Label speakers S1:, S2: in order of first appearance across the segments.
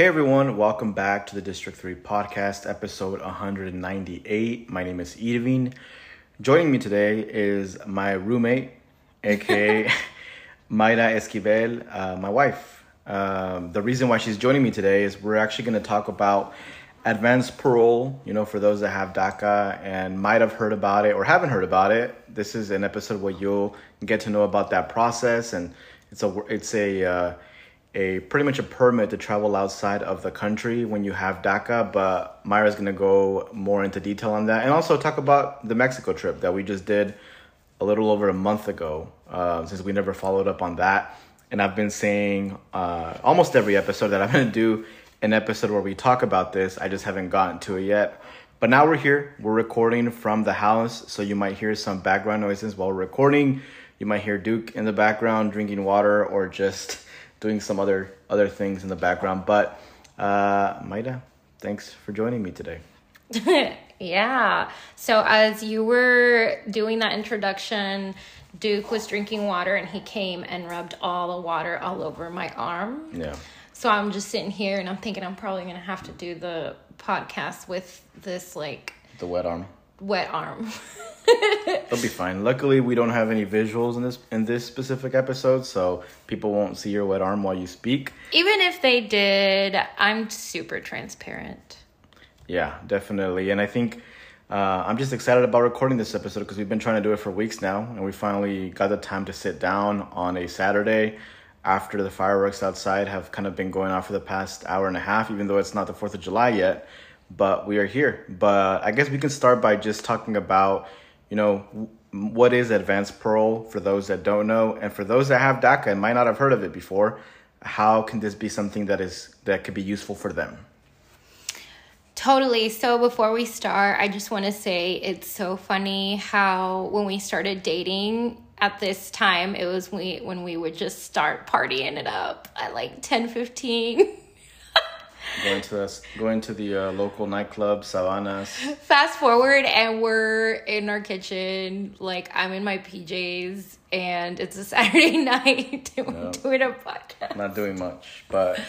S1: Hey everyone, welcome back to the District 3 podcast, episode 198. My name is Irvin. Joining me today is my roommate, aka Mayra Esquivel, uh, my wife. Um, the reason why she's joining me today is we're actually going to talk about advanced parole, you know, for those that have DACA and might have heard about it or haven't heard about it. This is an episode where you'll get to know about that process and it's a it's a uh, a pretty much a permit to travel outside of the country when you have DACA, but Mayra's gonna go more into detail on that and also talk about the Mexico trip that we just did a little over a month ago, uh, since we never followed up on that. And I've been saying uh, almost every episode that I'm gonna do an episode where we talk about this. I just haven't gotten to it yet. But now we're here. We're recording from the house, so you might hear some background noises while recording. You might hear Duke in the background drinking water or just doing some other other things in the background. But uh, Mayra, thanks for joining me today.
S2: yeah. So as you were doing that introduction, Duke was drinking water and he came and rubbed all the water all over my arm.
S1: Yeah.
S2: So I'm just sitting here and I'm thinking I'm probably gonna have to do the podcast with this like
S1: the wet arm.
S2: Wet arm.
S1: It'll be fine. Luckily, we don't have any visuals in this in this specific episode, so people won't see your wet arm while you speak.
S2: Even if they did, I'm super transparent.
S1: Yeah, definitely. And I think uh, I'm just excited about recording this episode because we've been trying to do it for weeks now, and we finally got the time to sit down on a Saturday after the fireworks outside have kind of been going off for the past hour and a half, even though it's not the 4th of July yet. But we are here. But I guess we can start by just talking about you know, what is advanced parole for those that don't know, and for those that have DACA and might not have heard of it before, how can this be something that is that could be useful for them?
S2: Totally. So before we start, I just want to say it's so funny how when we started dating at this time, it was we when we would just start partying it up at like 10, 15.
S1: going to us going to the uh, local nightclub Savanas.
S2: Fast forward, and we're in our kitchen. Like I'm in my PJs, and it's a Saturday night, and we're doing a podcast.
S1: Not doing much, but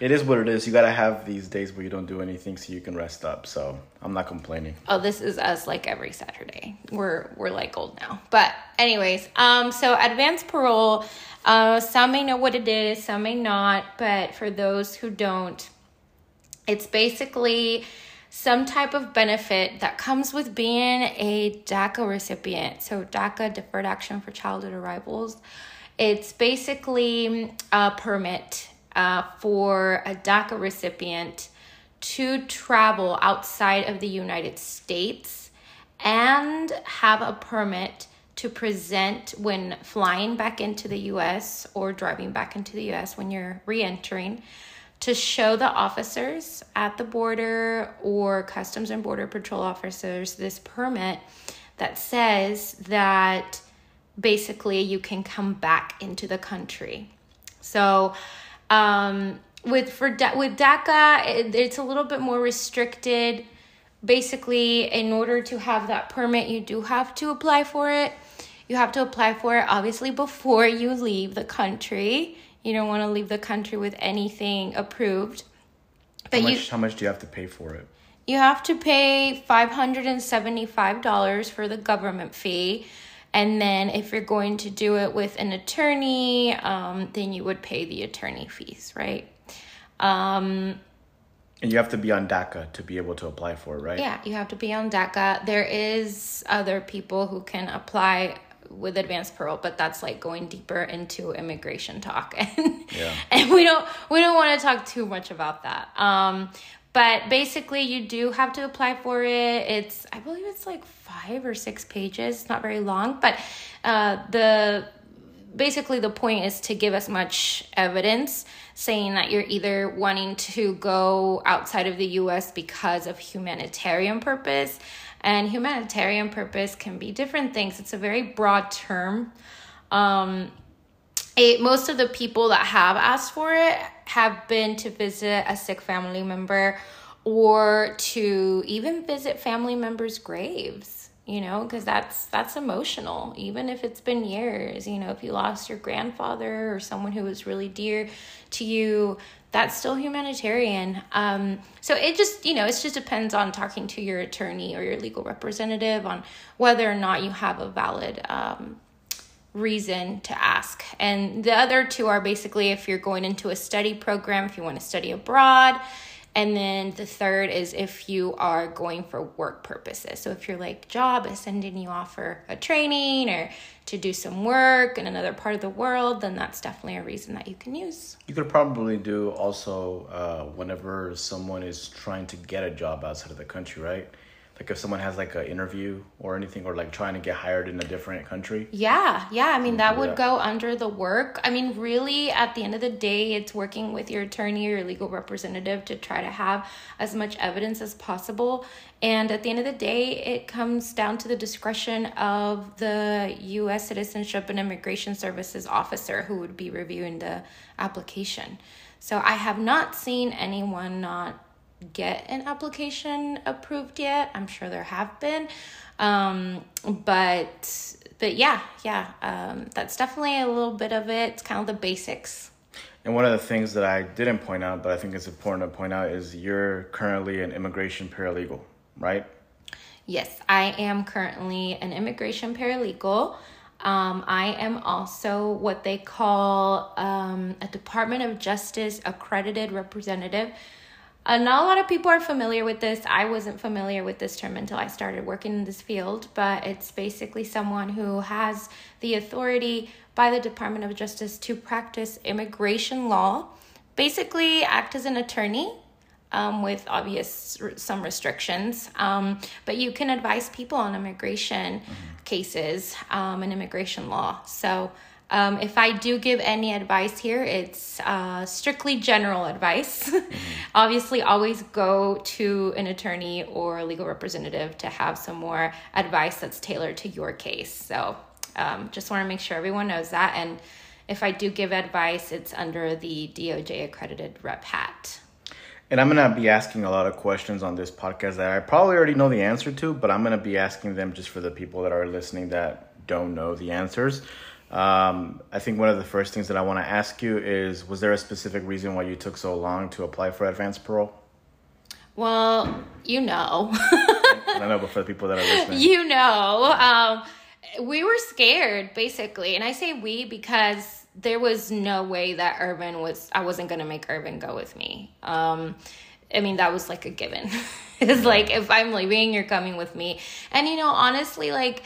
S1: it is what it is. You gotta have these days where you don't do anything, so you can rest up. So I'm not complaining.
S2: Oh, this is us like every Saturday. We're we're like old now, but anyways, um, so advanced parole. Uh, some may know what it is, some may not, but for those who don't it's basically some type of benefit that comes with being a DACA recipient. So, DACA, Deferred Action for Childhood Arrivals, it's basically a permit uh, for a DACA recipient to travel outside of the United States and have a permit to present when flying back into the US or driving back into the US when you're re entering to show the officers at the border or Customs and Border Patrol officers this permit that says that basically you can come back into the country. So, um, with for with DACA, it, it's a little bit more restricted. Basically, in order to have that permit, you do have to apply for it. You have to apply for it obviously before you leave the country. You don't want to leave the country with anything approved.
S1: But how much, you, how much do you have to pay for it?
S2: You have to pay $575 for the government fee. And then if you're going to do it with an attorney, um, then you would pay the attorney fees, right? Um,
S1: and you have to be on DACA to be able to apply for it, right?
S2: Yeah, you have to be on DACA. There is other people who can apply with advanced parole but that's like going deeper into immigration talk. And yeah. and we don't we don't want to talk too much about that. Um but basically you do have to apply for it. It's i believe it's like five or six pages it's not very long but uh the basically the point is to give as much evidence saying that you're either wanting to go outside of the US because of humanitarian purpose and humanitarian purpose can be different things. It's a very broad term. Um, it, most of the people that have asked for it have been to visit a sick family member or to even visit family members' graves. you know because that's that's emotional even if it's been years you know if you lost your grandfather or someone who was really dear to you that's still humanitarian. Um, so it just you know it just depends on talking to your attorney or your legal representative on whether or not you have a valid um, reason to ask. And the other two are basically if you're going into a study program if you want to study abroad and then the third is if you are going for work purposes. So if your like job is sending you off for a training or to do some work in another part of the world, then that's definitely a reason that you can use.
S1: You could probably do also uh, whenever someone is trying to get a job outside of the country, right? Like if someone has like an interview or anything or like trying to get hired in a different country?
S2: Yeah yeah i mean that would go under the work. I mean really at the end of the day it's working with your attorney or your legal representative to try to have as much evidence as possible. And at the end of the day it comes down to the discretion of the us citizenship and immigration services officer who would be reviewing the application. So i have not seen anyone not get an application approved yet. I'm sure there have been. Um, but but yeah, yeah, um, that's definitely a little bit of it. It's kind of the basics.
S1: And one of the things that I didn't point out, but I think it's important to point out, is you're currently an immigration paralegal, right?
S2: Yes, I am currently an immigration paralegal. Um, I am also what they call um, a Department of Justice accredited representative. Uh, not a lot of people are familiar with this. I wasn't familiar with this term until I started working in this field, but it's basically someone who has the authority by the Department of Justice to practice immigration law, basically act as an attorney um, with obvious some restrictions. Um, but you can advise people on immigration mm-hmm. cases um, and immigration law. So um, if I do give any advice here, it's uh, strictly general advice. Obviously, always go to an attorney or a legal representative to have some more advice that's tailored to your case. So, um, just want to make sure everyone knows that. And if I do give advice, it's under the DOJ accredited rep hat.
S1: And I'm going to be asking a lot of questions on this podcast that I probably already know the answer to, but I'm going to be asking them just for the people that are listening that don't know the answers. Um, I think one of the first things that I want to ask you is Was there a specific reason why you took so long to apply for advanced parole?
S2: Well, you know.
S1: I know, but for the people that are listening,
S2: you know, um, we were scared basically, and I say we because there was no way that Irvin was. I wasn't gonna make Irvin go with me. Um, I mean, that was like a given. it's like if I'm leaving, you're coming with me, and you know, honestly, like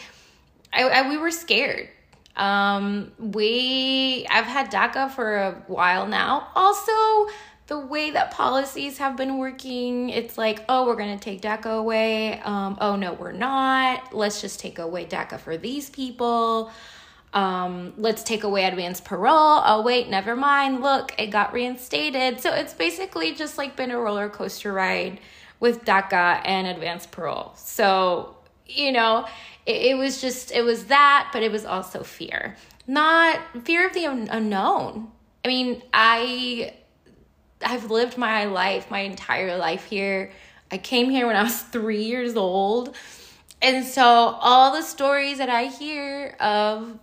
S2: I, I we were scared um, we I've had DACA for a while now. Also, the way that policies have been working, it's like, oh, we're gonna take DACA away. Um, oh no, we're not. Let's just take away DACA for these people. Um, let's take away advanced parole. Oh wait, never mind. Look, it got reinstated. So it's basically just like been a roller coaster ride with DACA and advanced parole. So you know, it, it was just it was that but it was also fear. Not fear of the un- unknown. I mean i i've lived my life my entire life here. I came here when i was three years old. And so all the stories that i hear of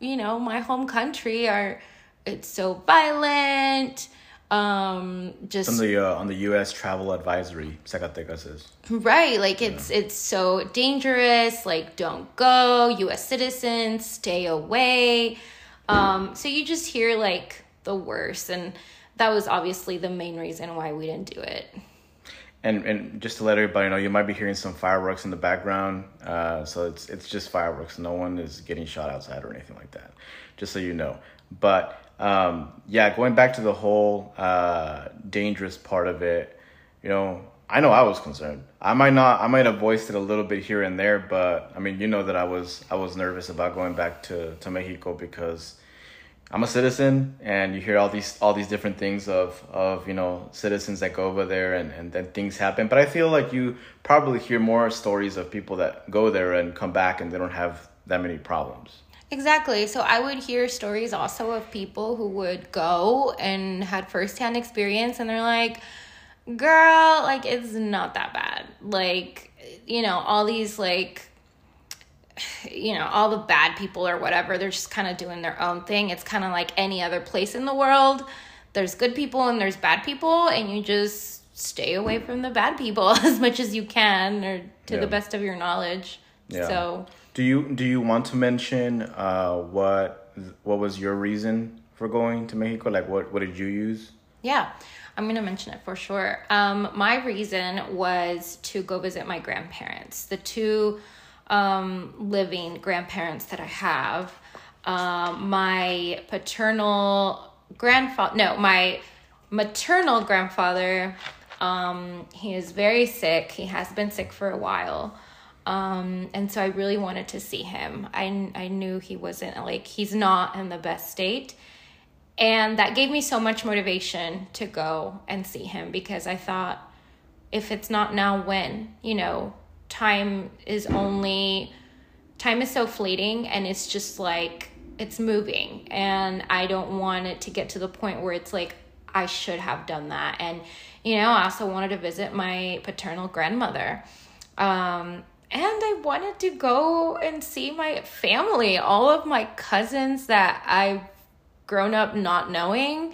S2: you know my home country are it's so violent um just
S1: on the uh, on the US travel advisory Zacatecas is.
S2: Right like it's yeah. it's so dangerous like don't go US citizens stay away. Um so you just hear like the worst and that was obviously the main reason why we didn't do it.
S1: And and just to let everybody know you might be hearing some fireworks in the background uh so it's it's just fireworks. No one is getting shot outside or anything like that just so you know. But um, yeah, going back to the whole uh, dangerous part of it, you know, I know I was concerned. I might not, I might have voiced it a little bit here and there, but I mean, you know that I was, I was nervous about going back to to Mexico because I'm a citizen, and you hear all these all these different things of of you know citizens that go over there and and then things happen. But I feel like you probably hear more stories of people that go there and come back and they don't have that many problems.
S2: Exactly. So I would hear stories also of people who would go and had firsthand experience and they're like, girl, like it's not that bad. Like, you know, all these like you know, all the bad people or whatever, they're just kind of doing their own thing. It's kind of like any other place in the world. There's good people and there's bad people, and you just stay away from the bad people as much as you can or to
S1: Yeah.
S2: the best of your knowledge.
S1: Yeah.
S2: So,
S1: Do you do you want to mention uh, what what was your reason for going to Mexico? Like what what did you use?
S2: Yeah, I'm to mention it for sure. Um, my reason was to go visit my grandparents, the two um, living grandparents that I have. Um, my paternal grandfather, no, my maternal grandfather, um, he is very sick. He has been sick for a while. Um, and so I really wanted to see him. I, I knew he wasn't like, he's not in the best state. And that gave me so much motivation to go and see him because I thought, if it's not now, when? You know, time is only, time is so fleeting and it's just like, it's moving. And I don't want it to get to the point where it's like, I should have done that. And, you know, I also wanted to visit my paternal grandmother. Um, and I wanted to go and see my family, all of my cousins that I've grown up not knowing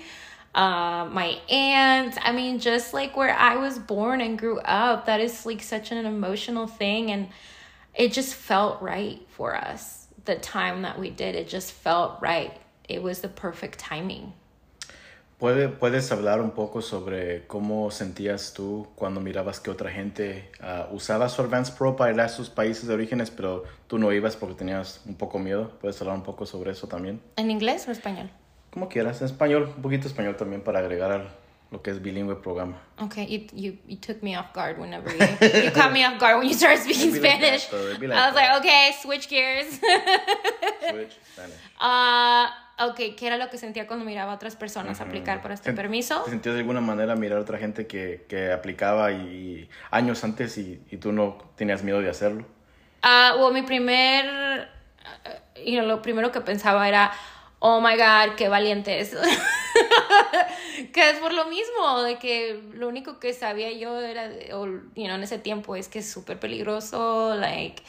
S2: uh, my aunts i mean just like where i was born and grew up that is like such an emotional thing and it just felt right for us the time that we did. It just felt right. It was the perfect timing
S1: ¿Puede, ¿Puedes hablar un poco sobre cómo sentías tú cuando mirabas que otra gente ah, usaba su Advance Pro para ir a sus países de orígenes, pero tú no ibas porque tenías un poco miedo? ¿Puedes hablar un poco sobre eso también?
S2: en inglés o español
S1: Como quieras, en español, un poquito español también para agregar al lo que es bilingüe programa.
S2: Okay, you you you took me off guard whenever you you caught me off guard when you started speaking
S1: like that,
S2: Spanish.
S1: like
S2: I was
S1: that.
S2: like, okay, switch gears.
S1: Switch, Spanish.
S2: Ah, ok, ¿qué era lo que sentía cuando miraba a otras personas aplicar por este permiso?
S1: ¿Te sentías de alguna manera mirar a otra gente que, que aplicaba y, y años antes y, y tú no tenías miedo de hacerlo?
S2: Ah, well, mi primer, uh, you know, lo primero que pensaba era, oh my god, qué valientes. que es por lo mismo, de que lo único que sabía yo era, o, you know, en ese tiempo es que es súper peligroso, like,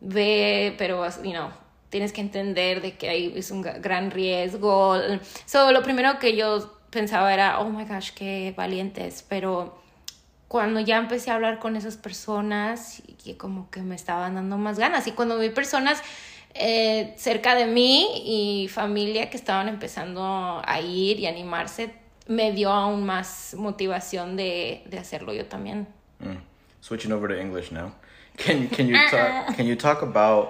S2: ve, pero, you know, tienes que entender de que ahí es un gran riesgo. So, lo primero que yo pensaba era, oh my gosh, qué valientes, pero cuando ya empecé a hablar con esas personas, y que como que me estaban dando más ganas. Y cuando vi personas eh, cerca de mí y familia que estaban empezando a ir y animarse, me dio aún más motivación de, de hacerlo yo también.
S1: Mm. Switching over to English now. Can can you talk can you talk about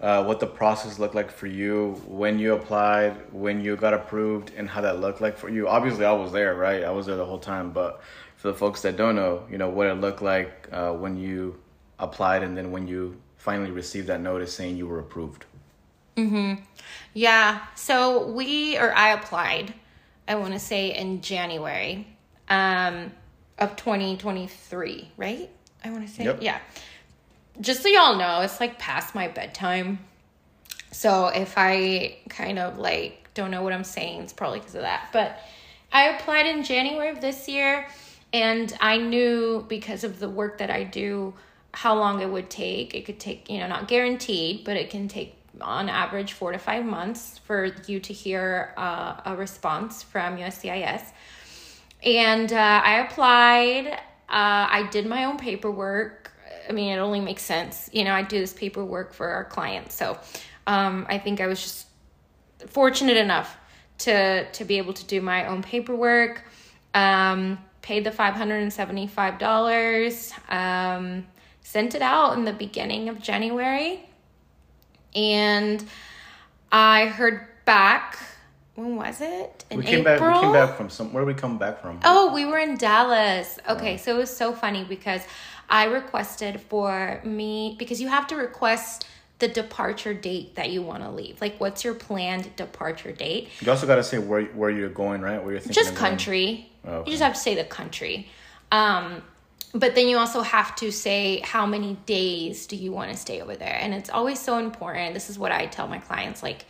S1: uh, what the process looked like for you when you applied, when you got approved, and how that looked like for you? Obviously, I was there, right? I was there the whole time, but for the folks that don't know, you know what it looked like uh, when you applied, and then when you finally received that notice saying you were approved.
S2: Mhm Yeah, so we, or I applied, I want to say in January um, of 2023, right? I want to say,
S1: Yep.
S2: yeah. Just so y'all know, it's like past my bedtime. So if I kind of like don't know what I'm saying, it's probably because of that. But I applied in January of this year, and I knew because of the work that I do how long it would take. It could take, you know, not guaranteed, but it can take on average four to five months for you to hear uh, a response from USCIS. And uh, I applied. Uh, I did my own paperwork. I mean, it only makes sense. You know, I do this paperwork for our clients. So um, I think I was just fortunate enough to to be able to do my own paperwork. Um, paid the five hundred and seventy five dollars. Um, sent it out in the beginning of January, and I heard back. When was it? In
S1: we came back. We came back from some. Where did we come back from?
S2: Oh, we were in Dallas. Okay, so it was so funny because I requested for me because you have to request the departure date that you want to leave. Like, what's your planned departure date?
S1: You also got to say where where you're going, right? Where you're thinking.
S2: Just country.
S1: Oh, okay.
S2: You just have to say the country. Um, but then you also have to say how many days do you want to stay over there, and it's always so important. This is what I tell my clients: like,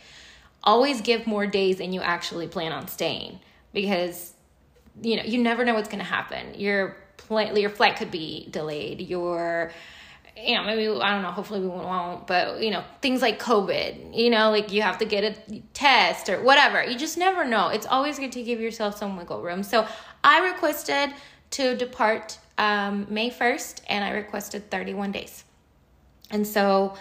S2: always give more days than you actually plan on staying because you know you never know what's going to happen your plane your flight could be delayed your you know, maybe I don't know. Hopefully we won't, but you know, things like COVID. You know, like you have to get a test or whatever. You just never know. It's always good to give yourself some wiggle room. So I requested to depart um, May first, and I requested thirty one days, and so.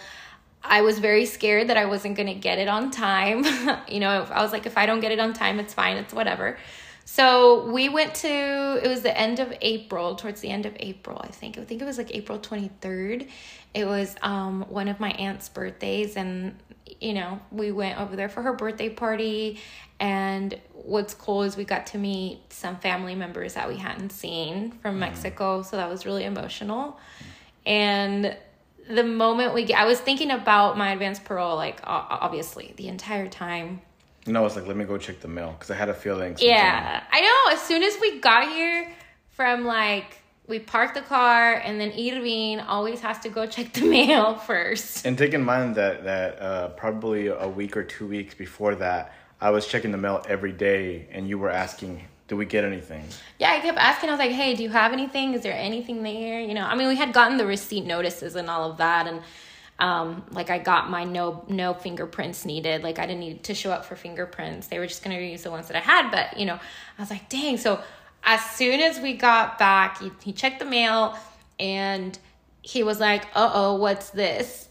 S2: I was very scared that I wasn't going to get it on time. you know, I was like, if I don't get it on time, it's fine, it's whatever. So we went to it was the end of April, towards the end of April, I think. I think it was like April 23rd. It was um one of my aunt's birthdays and you know, we went over there for her birthday party and what's cool is we got to meet some family members that we hadn't seen from Mexico, so that was really emotional. And the moment we get, I was thinking about my advanced parole like obviously the entire time
S1: no, it's like let me go check the mail because I had a feeling.
S2: Yeah, I know. As soon as we got here from like we parked the car and then Irvin always has to go check the mail first.
S1: And take in mind that that uh, probably a week or two weeks before that, I was checking the mail every day, and you were asking, "Do we get anything?"
S2: Yeah, I kept asking. I was like, "Hey, do you have anything? Is there anything there?" You know, I mean, we had gotten the receipt notices and all of that, and um, like I got my no no fingerprints needed. Like I didn't need to show up for fingerprints. They were just gonna use the ones that I had. But you know, I was like, dang. So as soon as we got back, he, he checked the mail and he was like, uh oh, what's this?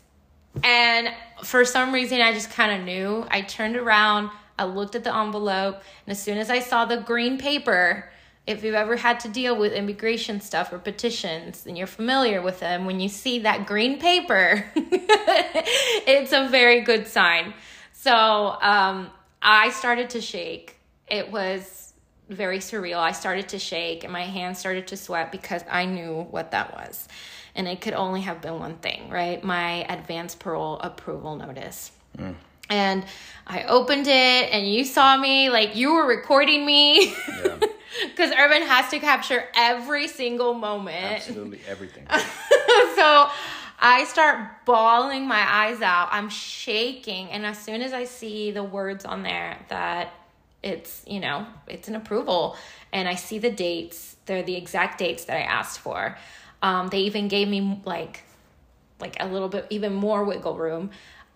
S2: And for some reason, I just kind of knew. I turned around, I looked at the envelope, and as soon as I saw the green paper, if you've ever had to deal with immigration stuff or petitions and you're familiar with them, when you see that green paper, it's a very good sign. So um, I started to shake. It was very surreal. I started to shake and my hands started to sweat because I knew what that was. And it could only have been one thing, right? My advance parole approval notice. Mm. And I opened it and you saw me, like you were recording me. Yeah. Because Irvin has to capture every single moment.
S1: Absolutely everything.
S2: so I start bawling my eyes out. I'm shaking. And as soon as I see the words on there that it's, you know, it's an approval, and I see the dates, they're the exact dates that I asked for. Um, they even gave me like like a little bit even more wiggle room.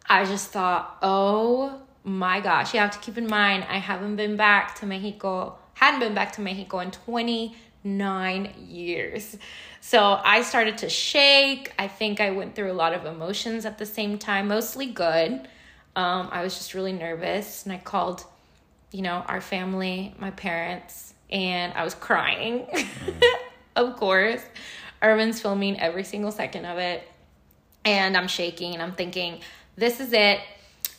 S2: I just thought, oh my gosh, you have to keep in mind I haven't been back to Mexico hadn't been back to Mexico in 29 years. So I started to shake. I think I went through a lot of emotions at the same time, mostly good. Um, I was just really nervous and I called, you know, our family, my parents, and I was crying. Of course. Irvin's filming every single second of it. And I'm shaking and I'm thinking, this is it.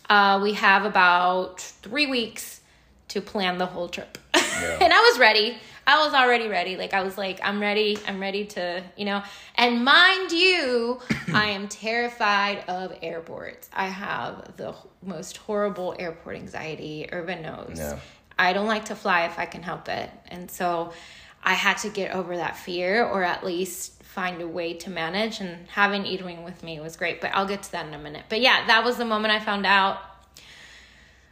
S2: Uh, we have about three weeks to plan the whole trip. Yeah. and I was ready. I was already ready. Like I was like, I'm ready. I'm ready to, you know. And mind you, I am terrified of airports. I have the most horrible airport anxiety. Irvin knows. Yeah. I don't like to fly if I can help it. And so I had to get over that fear or at least find a way to manage and having Irvin with me was great. But I'll get to that in a minute. But yeah, that was the moment I found out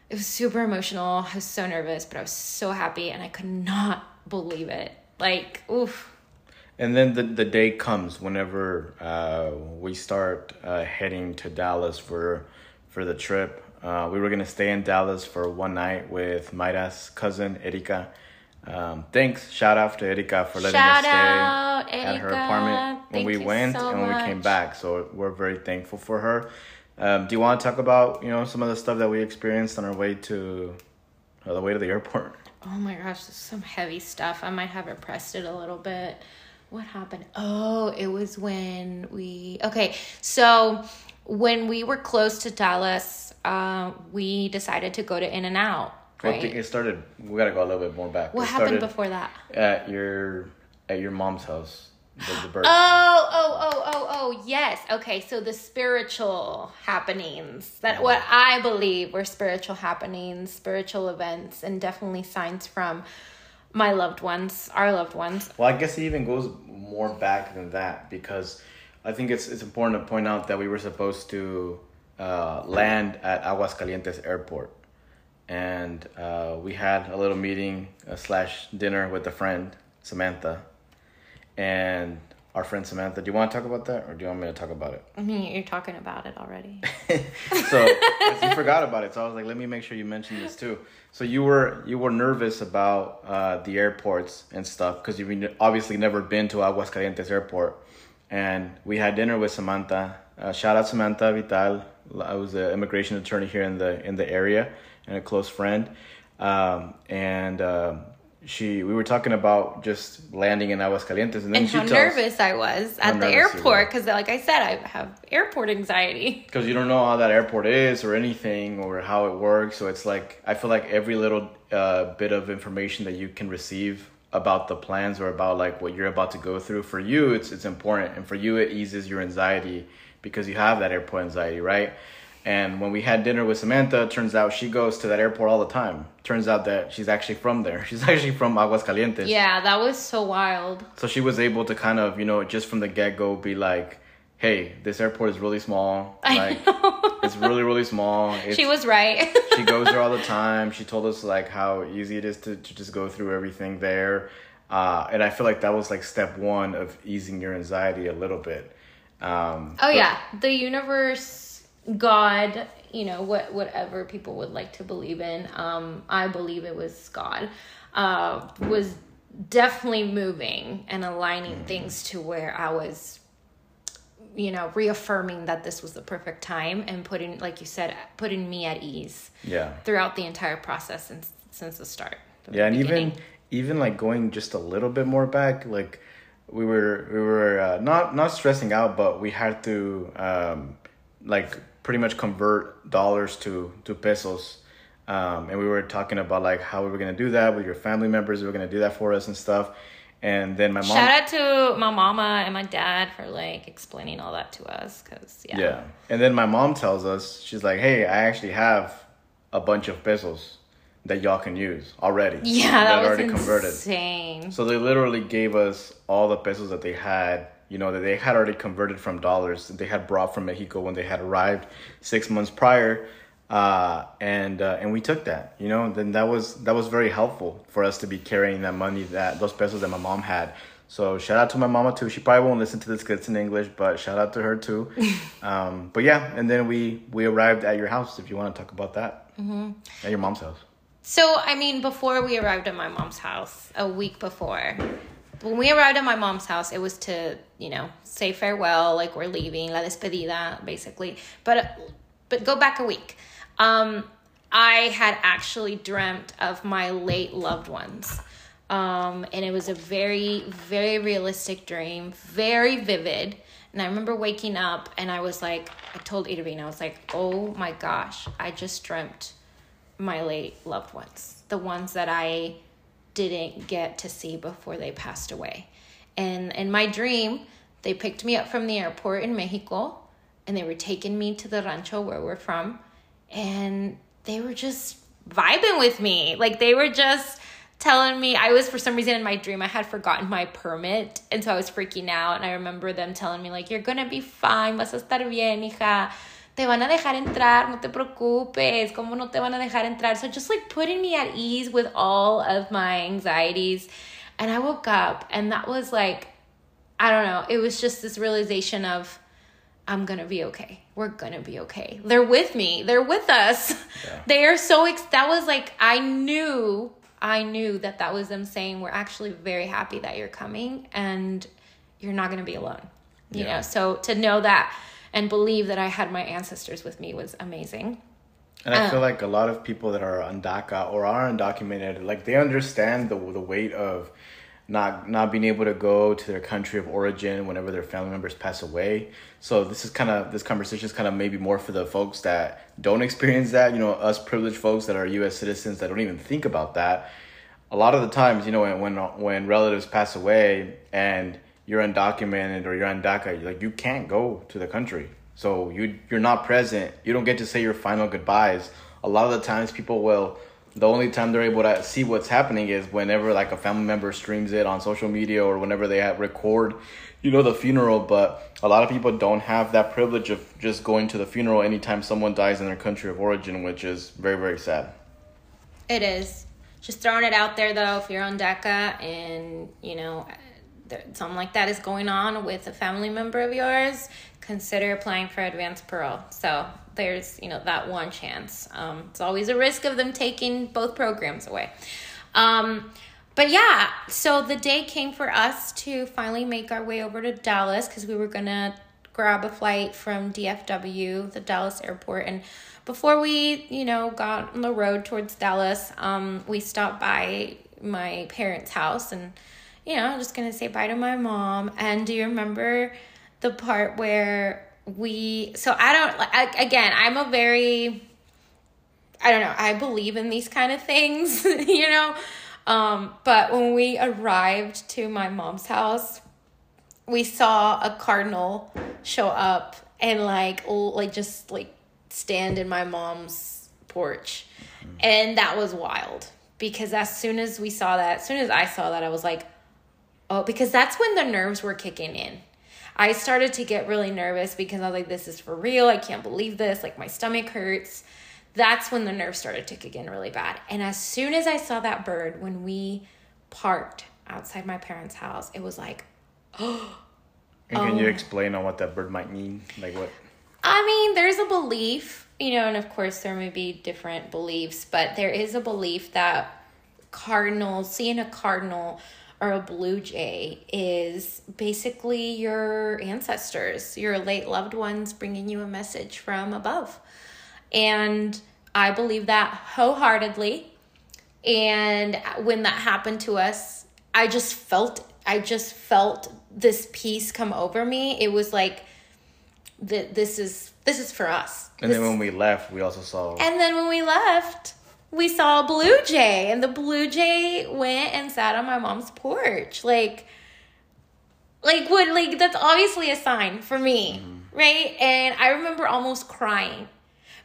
S2: it was super emotional. I was so nervous, but I was so happy and I could not believe it. Like, oof.
S1: And then the, the day comes whenever uh, we start uh, heading to Dallas for for the trip. Uh, we were gonna stay in Dallas for one night with Mayra's cousin Erika. Um, thanks, shout out to Erika for letting
S2: shout
S1: us stay
S2: out, at
S1: her apartment when
S2: Thank
S1: we went
S2: so
S1: and when
S2: much.
S1: we came back. So we're very thankful for her. Um, do you want to talk about you know some of the stuff that we experienced on our way to uh, the way to the airport?
S2: Oh my gosh, this is some heavy stuff. I might have repressed it a little bit. What happened? Oh, it was when we okay. So when we were close to Dallas, uh, we decided to go to In and Out.
S1: Well, it started. We gotta go a little bit more back.
S2: what
S1: It
S2: happened before that?
S1: At your at your mom's house. The, the.
S2: Oh, oh, oh, oh, oh, yes. Okay, so the spiritual happenings that what I believe were spiritual happenings, spiritual events, and definitely signs from my loved ones, our loved ones.
S1: Well, I guess it even goes more back than that because I think it's it's important to point out that we were supposed to uh, land at Aguascalientes Airport, and uh, we had a little meeting uh, slash dinner with a friend Samantha, and our friend Samantha. Do you want to talk about that, or do you want me to talk about it?
S2: I mean, you're talking about it already.
S1: so you forgot about it, so I was like, let me make sure you mention this too. So you were you were nervous about uh, the airports and stuff because you've obviously never been to Aguascalientes Airport, and we had dinner with Samantha. Uh, shout out Samantha Vital. I was an immigration attorney here in the in the area and a close friend, um, and. Uh, she we were talking about just landing in Aguascalientes and then
S2: and
S1: she
S2: how
S1: tells,
S2: nervous I was at the
S1: nervous you were.
S2: airport because, like I said, I have airport anxiety.
S1: because you don't know how that airport is or anything or how it works so it's like i feel like every little uh, bit of information that you can receive about the plans or about like what you're about to go through for you it's it's important and for you it eases your anxiety because you have that airport anxiety right and when we had dinner with Samantha, turns out she goes to that airport all the time. Turns out that she's actually from there. She's actually from Aguascalientes.
S2: Yeah, that was so wild.
S1: So she was able to kind of, you know, just from the get go be like, hey, this airport is really small. Like, it's really, really small. It's,
S2: she was right.
S1: she goes there all the time. She told us like how easy it is to, to just go through everything there. Uh, and I feel like that was like step one of easing your anxiety a little bit. Um,
S2: oh yeah, the universe, God, you know what, whatever people would like to believe in. Um, I believe it was God. Uh, was definitely moving and aligning things to where I was you know reaffirming that this was the perfect time and putting like you said putting me at ease
S1: yeah.
S2: throughout the entire process since since the start the
S1: yeah and
S2: beginning.
S1: even even like going just a little bit more back like we were we were uh, not not stressing out but we had to um like pretty much convert dollars to to pesos um and we were talking about like how we were gonna do that with your family members who were gonna do that for us and stuff and then my mom
S2: shout out to my mama and my dad for like explaining all that to us because yeah.
S1: Yeah. And then my mom tells us, she's like, hey, I actually have a bunch of pesos that y'all can use already.
S2: yeah that, was
S1: already
S2: insane
S1: So they literally gave us all the pesos that they had, you know, that they had already converted from dollars that they had brought from Mexico when they had arrived six months prior. Uh, and uh, and we took that, you know. Then that was that was very helpful for us to be carrying that money that those pesos that my mom had. So shout out to my mama too. She probably won't listen to this because it's in English, but shout out to her too. um, but yeah, and then we we arrived at your house. If you want to talk about that, mm-hmm. at your mom's house.
S2: So, I mean, before we arrived at my mom's house, a week before, when we arrived at my mom's house, it was to, you know, say farewell, like we're leaving, la despedida, basically. But, but go back a week. Um, I had actually dreamt of my late loved ones. Um, and it was a very, very realistic dream, very vivid. And I remember waking up and I was like, I told Irvin, I was like, oh my gosh, I just dreamt my late loved ones, the ones that I didn't get to see before they passed away. And in my dream, they picked me up from the airport in Mexico and they were taking me to the rancho where we're from. And they were just vibing with me. Like they were just telling me I was for some reason in my dream I had forgotten my permit and so I was freaking out and I remember them telling me like you're gonna be fine vas a estar bien hija te van a dejar entrar no te preocupes como no te van a dejar entrar so just like putting me at ease with all of my anxieties and I woke up and that was like I don't know it was just this realization of I'm gonna be okay. We're gonna be okay. They're with me. They're with us.
S1: Yeah.
S2: They are so. Ex- that was like I knew. I knew that that was them saying we're actually very happy that you're coming and you're not gonna be alone. You
S1: Yeah.
S2: know. So to know that and believe that I had my ancestors with me was amazing.
S1: And I
S2: Uh.
S1: feel like a lot of people that are on DACA or are undocumented, like they understand the the weight of not not being able to go to their country of origin whenever their family members pass away. So this is kind of this conversation is kind of maybe more for the folks that don't experience that. You know, us privileged folks that are U.S. citizens that don't even think about that. A lot of the times, you know, when when, when relatives pass away and you're undocumented or you're on DACA, like you can't go to the country. So you you're not present. You don't get to say your final goodbyes. A lot of the times, people will. The only time they're able to see what's happening is whenever like a family member streams it on social media or whenever they have record, you know, the funeral. But a lot of people don't have that privilege of just going to the funeral anytime someone dies in their country of origin, which is very very sad.
S2: It is. Just throwing it out there though, if you're on DACA and, you know, something like that is going on with a family member of yours, consider applying for advanced parole. So there's you know that one chance. Um, it's always a risk of them taking both programs away. Um, but yeah, so the day came for us to finally make our way over to Dallas because we were gonna grab a flight from DFW, the Dallas airport, and before we, you know, got on the road towards Dallas, um, we stopped by my parents' house and, you know, I'm just gonna say bye to my mom. And do you remember the part where we? So I don't like again. I'm a very, I don't know. I believe in these kind of things, you know. Um, but when we arrived to my mom's house, we saw a cardinal show up and like like just like stand in my mom's porch. And that was wild because as soon as we saw that, as soon as I saw that, I was like, oh, because that's when the nerves were kicking in. I started to get really nervous because I was like, this is for real. I can't believe this. Like, my stomach hurts. That's when the nerves started to kick in really bad. And as soon as I saw that bird, when we parked outside my parents' house, it was like, oh.
S1: And can you explain on what that bird might mean? Like, what?
S2: I mean, there's a belief, you know, and of course there may be different beliefs, but there is a belief that cardinals, seeing a cardinal or a blue jay is basically your ancestors, your late loved ones bringing you a message from above. And I believe that wholeheartedly. And when that happened to us, I just felt I just felt this peace come over me. It was like that this is this is for us.
S1: And
S2: This-
S1: then when we left, we also saw.
S2: and then when we left, we saw a blue jay, and the blue jay went and sat on my mom's porch. Like, like what? Like that's obviously a sign for me, mm-hmm. right? And I remember almost crying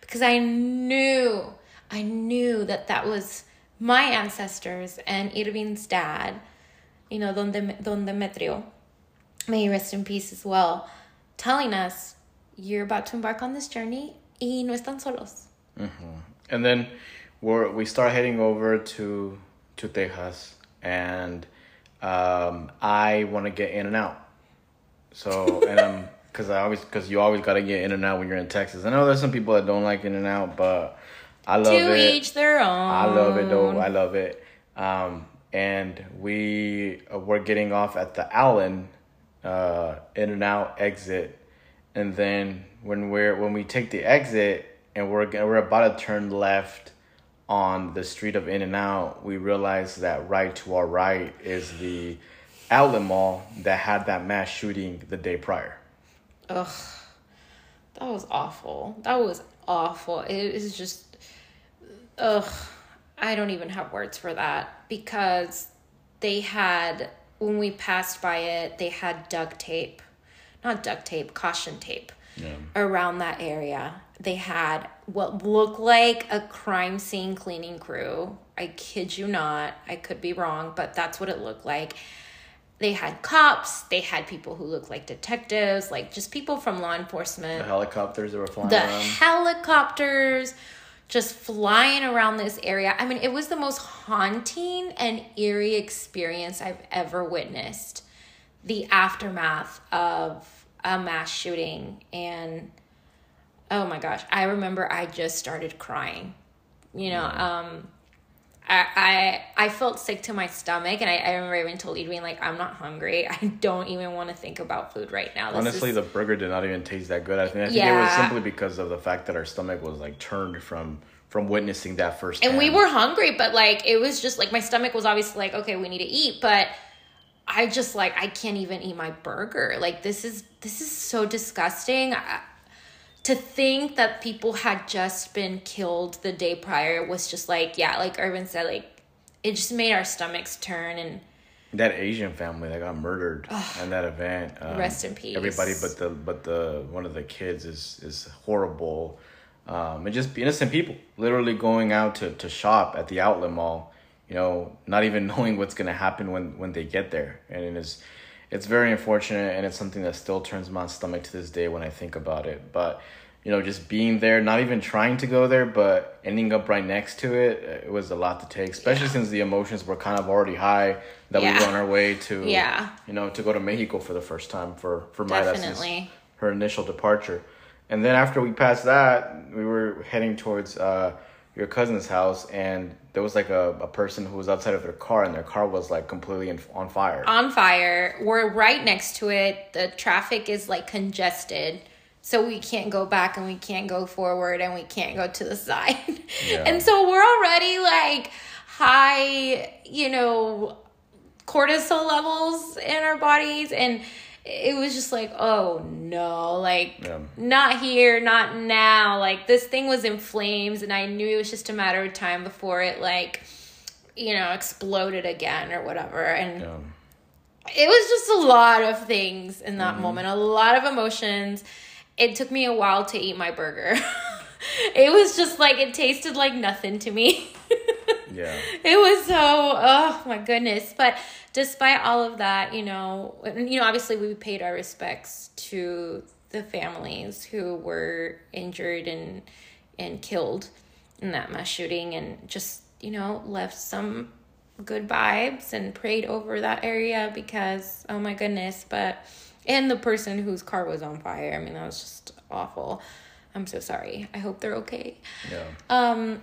S2: because I knew, I knew that that was my ancestors and Irvin's dad. You know, Don, Dem- Don Demetrio, may he rest in peace as well, telling us you're about to embark on this journey y no están solos. Mm-hmm.
S1: And then we're, we start heading over to to Texas, and um, I want to get in and out. So and I'm because I always because you always got to get in and out when you're in Texas. I know there's some people that don't like in and out, but I love
S2: to
S1: it.
S2: each their own.
S1: I love it though. I love it. Um, and we uh, were getting off at the Allen uh, in and out exit, and then when we're when we take the exit and we're we're about to turn left on the street of In and Out, we realized that right to our right is the outlet mall that had that mass shooting the day prior.
S2: Ugh, that was awful. That was awful. It is just, ugh. I don't even have words for that because they had when we passed by it, they had duct tape, not duct tape, caution tape around that area. They had what looked like a crime scene cleaning crew. I kid you not. I could be wrong, but that's what it looked like they had cops they had people who looked like detectives like just people from law
S1: The
S2: enforcement
S1: helicopters that were flying
S2: the
S1: around.
S2: helicopters just flying around this area i mean it was the most haunting and eerie experience i've ever witnessed the aftermath of a mass shooting and oh my gosh i remember i just started crying you know um I, I I felt sick to my stomach, and I, I remember even told Irvin like I'm not hungry. I don't even want to think about food right now. This
S1: Honestly,
S2: is,
S1: the burger did not even taste that good. I think I think it was simply because of the fact that our stomach was like turned from from witnessing that first.
S2: and we were hungry, but like it was just like my stomach was obviously like okay, we need to eat, but I just like I can't even eat my burger. Like this is this is so disgusting. I, to think that people had just been killed the day prior was just like yeah, like Irvin said, like it just made our stomachs turn and
S1: that Asian family that got murdered in that event. Um,
S2: Rest in peace.
S1: Everybody, but the but the one of the kids is is horrible, um, and just innocent people literally going out to to shop at the outlet mall. You know, not even knowing what's gonna happen when when they get there, and it is. It's very unfortunate, and it's something that still turns my stomach to this day when I think about it. But, you know, just being there, not even trying to go there, but ending up right next to it, it was a lot to take, especially since the emotions were kind of already high that we were on our way to,
S2: Yeah.
S1: you know, to go to Mexico for the first time for, for my
S2: Definitely.
S1: her initial departure. And then after we passed that, we were heading towards uh, your cousin's house, and there was like a, a person who was outside of their car, and their car was like completely in, on fire.
S2: on fire. We're right next to it. The traffic is like congested. So we can't go back and we can't go forward and we can't go to the side.
S1: Yeah.
S2: And so we're already like high, you know, cortisol levels in our bodies and it was just like, oh no, like
S1: Yeah.
S2: not here, not now. Like this thing was in flames and I knew it was just a matter of time before it like you know, exploded again or whatever. And
S1: Yeah.
S2: it was just a lot of things in
S1: Mm-hmm.
S2: that moment, a lot of emotions. It took me a while to eat my burger. it was just like it tasted like nothing to me.
S1: Yeah.
S2: it was so oh my goodness. But despite all of that you know you know obviously we paid our respects to the families who were injured and and killed in that mass shooting and just you know left some good vibes and prayed over that area because oh my goodness. But and the person whose car was on fire. I mean that was just awful. I'm so sorry. I hope they're okay.
S1: Yeah.
S2: um,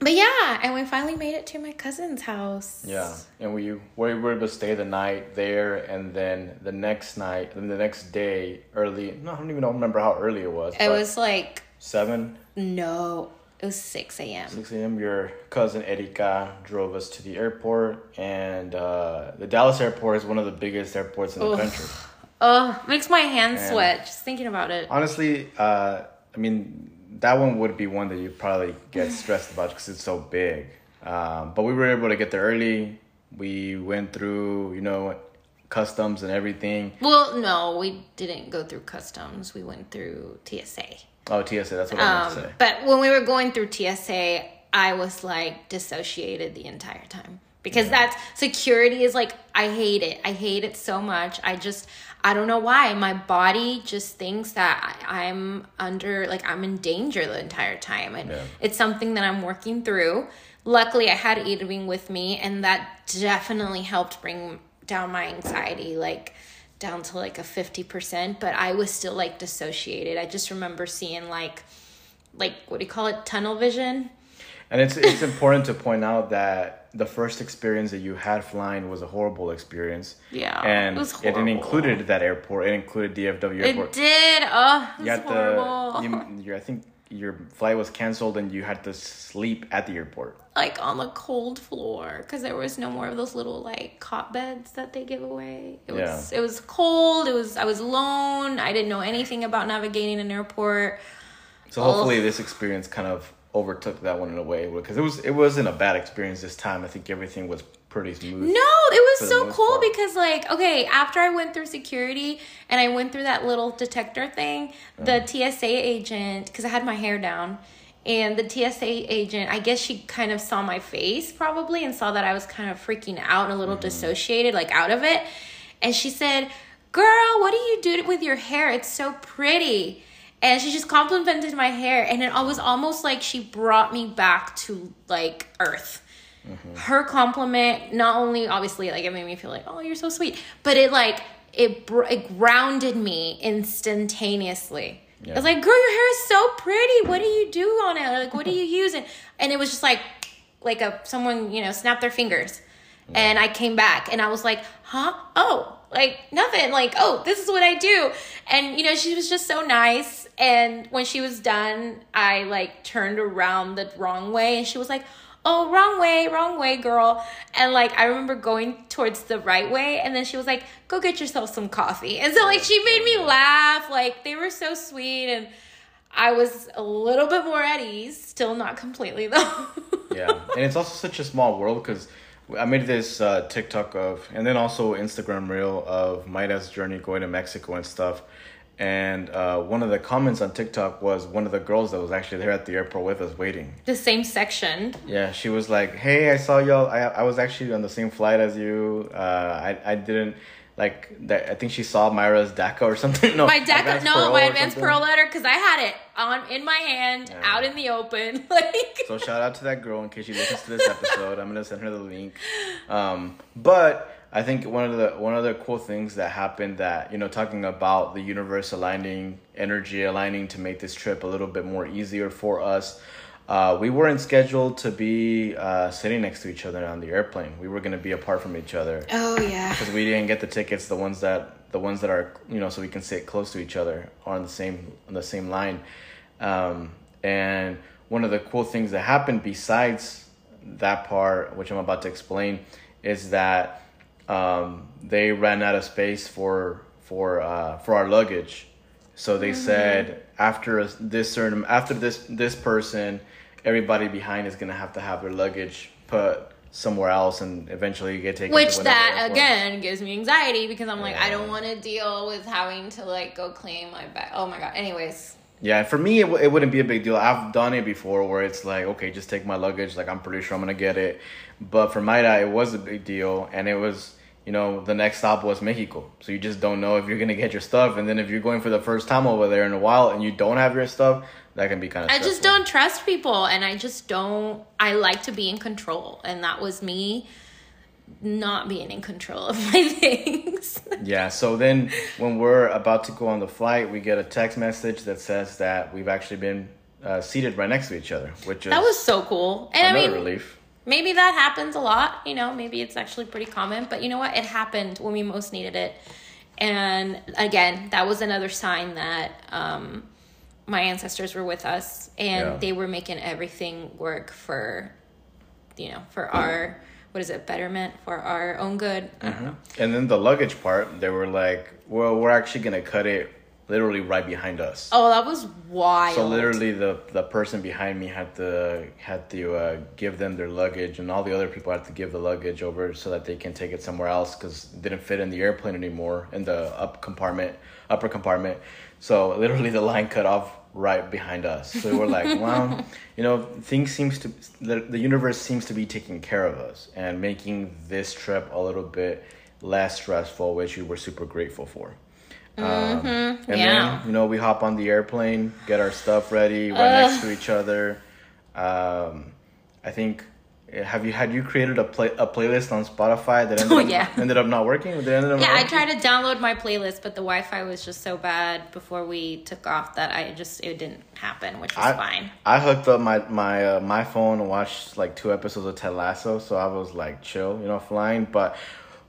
S2: but yeah, and we finally made it to my cousin's house.
S1: Yeah, and we we were able to stay the night there, and then the next night, and the next day, early. No, I don't even remember how early it was.
S2: It was like
S1: seven,
S2: no, it was six a.m.
S1: six a.m. Your cousin Erika drove us to the airport, and uh, the Dallas airport is one of the biggest airports in the country.
S2: Oh, makes my hands
S1: And-
S2: sweat just thinking about it.
S1: Honestly, uh, I mean, that one would be one that you probably get stressed about because it's so big. Um, but we were able to get there early. We went through, you know, customs and everything.
S2: Well, no, we didn't go through customs. We went through TSA.
S1: Oh, TSA, that's what I meant
S2: Um,
S1: to say.
S2: but when we were going through TSA, I was like dissociated the entire time because that's security is like I hate it. I hate it so much. I just I don't know why my body just thinks that I'm under like I'm in danger the entire time, and
S1: Yeah.
S2: it's something that I'm working through. Luckily, I had Irvin with me, and that definitely helped bring down my anxiety. Like down to like a 50%, but I was still like dissociated. I just remember seeing like like what do you call it? Tunnel vision.
S1: And it's it's important to point out that the first experience that you had flying was a horrible experience.
S2: Yeah,
S1: And
S2: it was
S1: it, included that airport. It included DFW airport.
S2: It did. Oh, it
S1: you
S2: was
S1: had
S2: horrible.
S1: to. You, you, I think your flight was canceled, and you had to sleep at the airport.
S2: like on the cold floor because there was no more of those little like cot beds that they give away. It was it was cold. It was I was alone. I didn't know anything about navigating an airport.
S1: So hopefully, this experience kind of overtook that one in a way because it was it wasn't a bad experience this time. I think everything was pretty smooth.
S2: No, it was so cool
S1: part.
S2: because like okay, after I went through security and I went through that little detector thing, the uh-huh. TSA agent because I had my hair down and the TSA agent, I guess she kind of saw my face probably and saw that I was kind of freaking out and a little mm-hmm. dissociated like out of it. And she said, "Girl, what do you do with your hair? It's so pretty." And she just complimented my hair and it was almost like she brought me back to like earth. Mm-hmm. Her compliment not only obviously like it made me feel like oh you're so sweet but it like it, it grounded me instantaneously. I was like girl your hair is so pretty. What do you do on it? Like what do you use? And and it was just like like a someone you know snapped their fingers. And I came back and I was like huh? Oh like nothing. Like oh this is what I do. And you know she was just so nice. And when she was done I like turned around the wrong way. And she was like oh wrong way wrong way girl. And like i remember going towards the right way. And then she was like go get yourself some coffee. And so like she made me laugh. Like they were so sweet. And i was a little bit more at ease. Still not completely though.
S1: Yeah, and it's also such a small world because I made this uh, TikTok of, and then also Instagram reel of Mayra's journey going to Mexico and stuff. And uh, one of the comments on TikTok was one of the girls that was actually there at the airport with us waiting.
S2: the same section
S1: Yeah, she was like, "Hey, I saw y'all. I I was actually on the same flight as you. Uh, I I didn't like that. I think she saw Mayra's DACA or something. No,
S2: my DACA, no, my advanced parole letter because I had it on in my hand,
S1: Yeah.
S2: out in the open. Like,
S1: So shout out to that girl in case she listens to this episode. I'm gonna send her the link. Um, but I think one of the one of the cool things that happened that you know talking about the universe aligning, energy aligning to make this trip a little bit more easier for us. Uh, we weren't scheduled to be uh, sitting next to each other on the airplane. We were gonna be apart from each other
S2: oh yeah,
S1: because we didn't get the tickets. The ones that the ones that are you know so we can sit close to each other on the same on the same line. Um, and one of the cool things that happened besides that part, which I'm about to explain, is that um, they ran out of space for for uh, for our luggage. So they mm-hmm. said after this certain after this this person, everybody behind is gonna have to have their luggage put somewhere else and eventually get taken.
S2: which that
S1: airport.
S2: again gives me anxiety because I'm like I don't want to deal with having to like go claim my bag. Oh my god. Anyways,
S1: Yeah, for me, it, w- it wouldn't be a big deal. I've done it before where it's like, okay, just take my luggage. Like, I'm pretty sure I'm going to get it. But for Mayra, it was a big deal. And it was, you know, the next stop was Mexico. So you just don't know if you're to get your stuff. And then if you're going for the first time over there in a while and you don't have your stuff, that can be kind of
S2: I just don't trust people and I just don't I like to be in control and that was me not being in control of my things.
S1: Yeah, so then when we're about to go on the flight, we get a text message that says that we've actually been uh, seated right next to each other, which is
S2: that was so cool. And I
S1: another
S2: mean
S1: relief.
S2: Maybe that happens a lot, you know, maybe it's actually pretty common, but you know what? It happened when we most needed it. And again, that was another sign that um my ancestors were with us and
S1: Yeah.
S2: they were making everything work for you know, for our what is it, betterment, for our own good. I don't know.
S1: And then the luggage part, they were like, well, we're actually going to cut it literally right behind us.
S2: Oh, that was wild.
S1: So literally, the the person behind me had to had to uh, give them their luggage, and all the other people had to give the luggage over so that they can take it somewhere else because it didn't fit in the airplane anymore in the up compartment, upper compartment. So literally, the line cut off right behind us. So we're like, well, you know, things seems to the the universe seems to be taking care of us and making this trip a little bit less stressful, which we were super grateful for. Um, and
S2: Mm-hmm. yeah.
S1: then you know we hop on the airplane, get our stuff ready, right next to each other. Um, I think have you had you created a play a playlist on Spotify that ended
S2: Oh,
S1: up,
S2: yeah.
S1: ended up not working? Up
S2: Yeah, I tried to download my playlist, but the Wi-Fi was just so bad before we took off that I just it didn't happen, which was
S1: I,
S2: fine.
S1: I hooked up my my uh, my phone and watched like two episodes of Ted Lasso, so I was like chill, you know, flying. But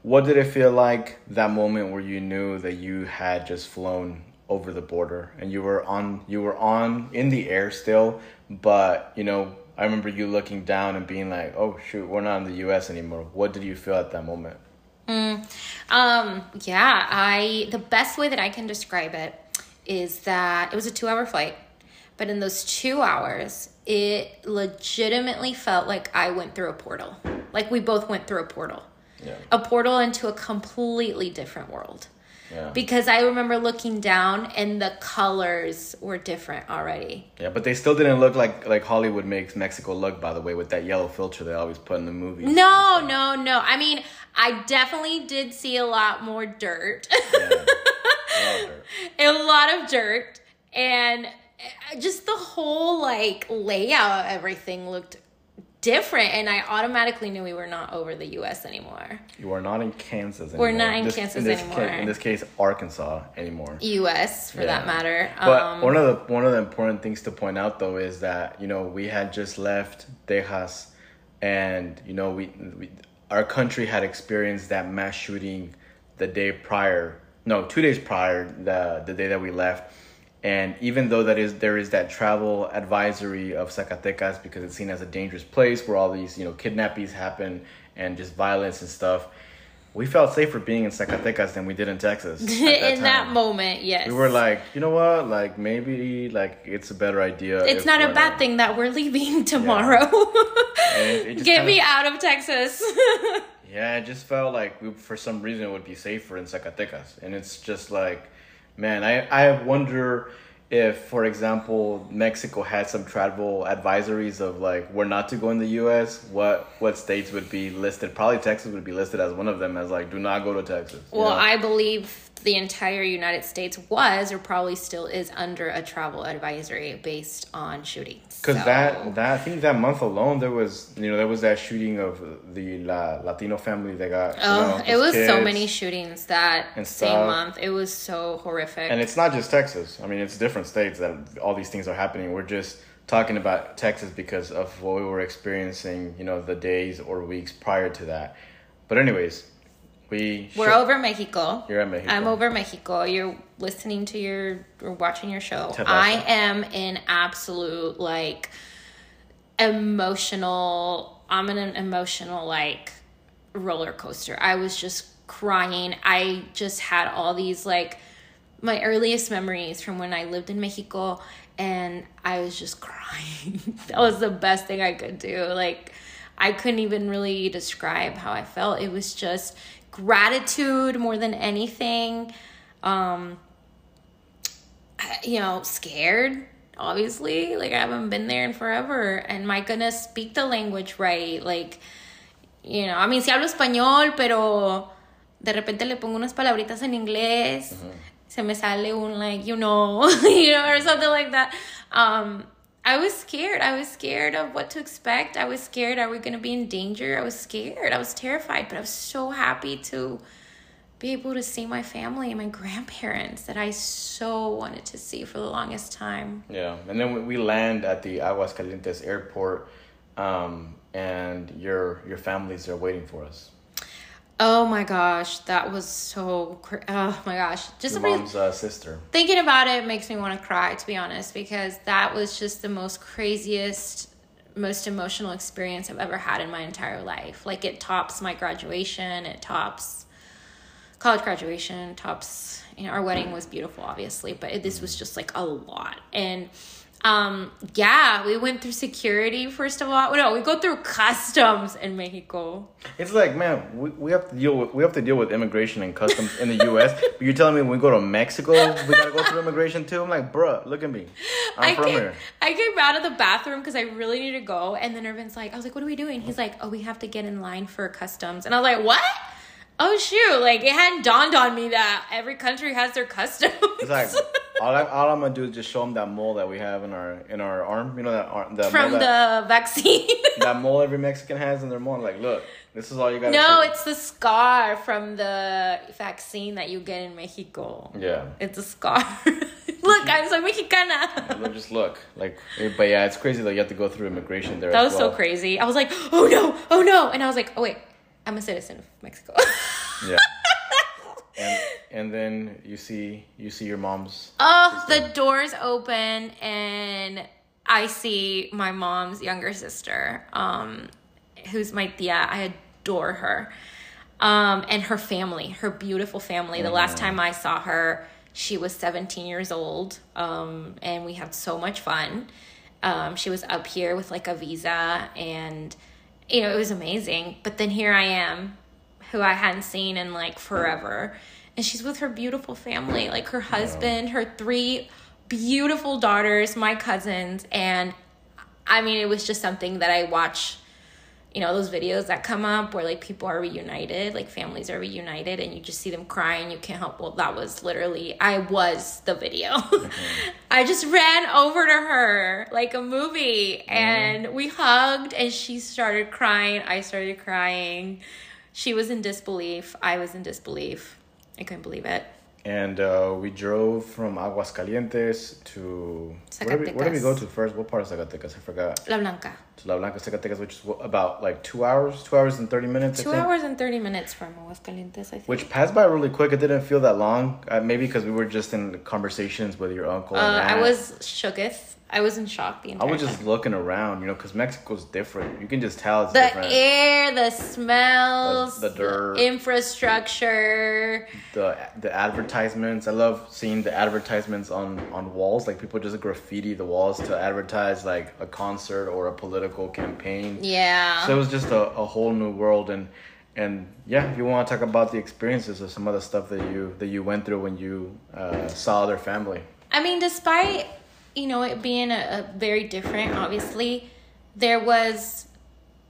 S1: what did it feel like that moment where you knew that you had just flown over the border and you were on you were on in the air still, but you know, I remember you looking down and being like, "Oh shoot, we're not in the U.S. anymore." What did you feel at that moment?
S2: Um, yeah, I the best way that I can describe it is that it was a 2-hour flight, but in those 2 hours, it legitimately felt like I went through a portal. Like we both went through a portal.
S1: Yeah,
S2: A portal into a completely different world.
S1: yeah,
S2: Because I remember looking down and the colors were different already.
S1: yeah. But they still didn't look like like Hollywood makes Mexico look. By the way, with that yellow filter they always put in the movies.
S2: No, no, no. I mean, I definitely did see a lot more dirt.
S1: Yeah. Love her.
S2: a lot of dirt and uh, just the whole like layout of everything looked different and I automatically knew we were not over the US anymore.
S1: You are not in Kansas anymore.
S2: We're not in
S1: This-
S2: Kansas
S1: this
S2: anymore.
S1: Ca- in this case, Arkansas anymore.
S2: US for that matter.
S1: But
S2: um
S1: one of the one of the important things to point out though is that you know we had just left Texas, and you know we, we our country had experienced that mass shooting the day prior. No, two days prior the the day that we left. And even though that is there is that travel advisory of Zacatecas because it's seen as a dangerous place where all these you know kidnappings happen and just violence and stuff, we felt safer being in Zacatecas than we did in Texas. at
S2: in that moment, yes.
S1: We were like, you know what? Like maybe like it's a better idea.
S2: it's not a bad
S1: not-
S2: thing that we're leaving tomorrow.
S1: And it- it
S2: Get
S1: kinda-
S2: me out of Texas.
S1: Yeah, it just felt like we, for some reason it would be safer in Zacatecas, and it's just like, man, I I wonder if, for example, Mexico had some travel advisories of like where not to go in the U.S., what what states would be listed? Probably Texas would be listed as one of them as like do not go to Texas. you
S2: Well,
S1: know?
S2: I believe the entire United States was or probably still is under a travel advisory based on shootings.
S1: Because
S2: So-
S1: that that I think that month alone there was you know there was that shooting of the La, Latino family that got you
S2: Oh,
S1: know,
S2: it was so many shootings that same month. It was so horrific.
S1: and it's not just Texas. I mean it's different states that all these things are happening. We're just talking about Texas because of what we were experiencing you know the days or weeks prior to that. But anyways, we
S2: We're
S1: should-
S2: over Mexico.
S1: You're at Mexico.
S2: I'm over Mexico. You're listening to your or watching your show.
S1: Tabasco.
S2: I am in absolute like emotional. I'm in an emotional like roller coaster. I was just crying. I just had all these like my earliest memories from when I lived in Mexico and I was just crying. that was the best thing I could do. Like I couldn't even really describe how I felt. It was just gratitude more than anything. Um you know, scared obviously. Like I haven't been there in forever and am I gonna speak the language right? Like you know, I mean, si hablo español, pero de repente le pongo unas palabritas en inglés, se me sale un like, you know, you know, or something like that. Um, I was scared. I was scared of what to expect. I was scared. Are we going to be in danger? I was scared. I was terrified, but I was so happy to be able to see my family and my grandparents that I so wanted to see for the longest time.
S1: Yeah, and then we- land at the Aguascalientes airport, um, and your your families are waiting for us.
S2: Oh my gosh, that was so. Cr- oh my gosh, just
S1: Your mom's uh, sister.
S2: thinking about it makes me want to cry to be honest because that was just the most craziest most emotional experience i've ever had in my entire life like it tops my graduation it tops college graduation tops you know our wedding was beautiful obviously but it, this was just like a lot and um yeah we went through security first of all no we go through customs in mexico
S1: It's like, man, we, we have to deal with we have to deal with immigration and customs in the U.S. but you're telling me when we go to Mexico, we gotta go through immigration too? I'm like, bruh, look at me. I'm
S2: I
S1: from
S2: came,
S1: here.
S2: I came out of the bathroom because I really need to go. And then Irvin's like, I was like, what are we doing? He's like, oh, we have to get in line for customs. And I was like, what? Oh, shoot. Like, it hadn't dawned on me that every country has their customs.
S1: It's like all, I, all I'm gonna do is just show them that mole that we have in our in our arm. You know that arm, that
S2: From
S1: mole that,
S2: the vaccine.
S1: that mole every Mexican has in their mole. Like, look, this is all you got.
S2: no, it's the scar from the vaccine that you get in Mexico.
S1: yeah.
S2: It's a scar. Look, I'm so Mexicana.
S1: Look, just look like, eh, but yeah, it's crazy that you have to go through immigration there.
S2: That
S1: as
S2: was so crazy. I was like, oh no, oh no. And I was like, oh wait, I'm a citizen of Mexico.
S1: Yeah. and and then you see you see your mom's.
S2: Oh, the doors open and I see my mom's younger sister, um, who's my tia. I adore her. Um, and her family, her beautiful family. The last time I saw her, she was 17 years old. Um, and we had so much fun. Um, she was up here with like a visa and you know, it was amazing. But then here I am, who I hadn't seen in like forever. And she's with her beautiful family, like her husband, her three beautiful daughters, my cousins. And I mean, it was just something that I watch, you know, those videos that come up where like people are reunited, like families are reunited, and you just see them crying. You can't help. Well, that was literally, I was the video. I just ran over to her like a movie and we hugged, and she started crying. I started crying. She was in disbelief. I was in disbelief. I couldn't believe it.
S1: And uh, we drove from Aguascalientes to where did, we, where did we go to first? What part of Zacatecas? I forgot.
S2: La Blanca.
S1: To La Blanca, Zacatecas, which is about like two hours, two hours and thirty minutes. I
S2: Two hours and 30 minutes from Aguascalientes, I think.
S1: Which passed by really quick. It didn't feel that long. Uh, maybe because we were just in conversations with your uncle.
S2: Uh,
S1: and
S2: I was shooketh. I was in shock the entire I
S1: was just
S2: time.
S1: looking around, you know, because Mexico's different. You can just tell it's
S2: The
S1: different.
S2: air, the smells,
S1: The- the dirt.
S2: infrastructure.
S1: the the advertisements. I love seeing the advertisements on on walls. Like people just graffiti the walls to advertise like a concert or a political campaign.
S2: Yeah.
S1: So it was just a, a whole new world and and yeah, if you want to talk about the experiences of some of the stuff that you that you went through when you uh, saw their family.
S2: I mean, despite you know it being a, a very different, obviously, there was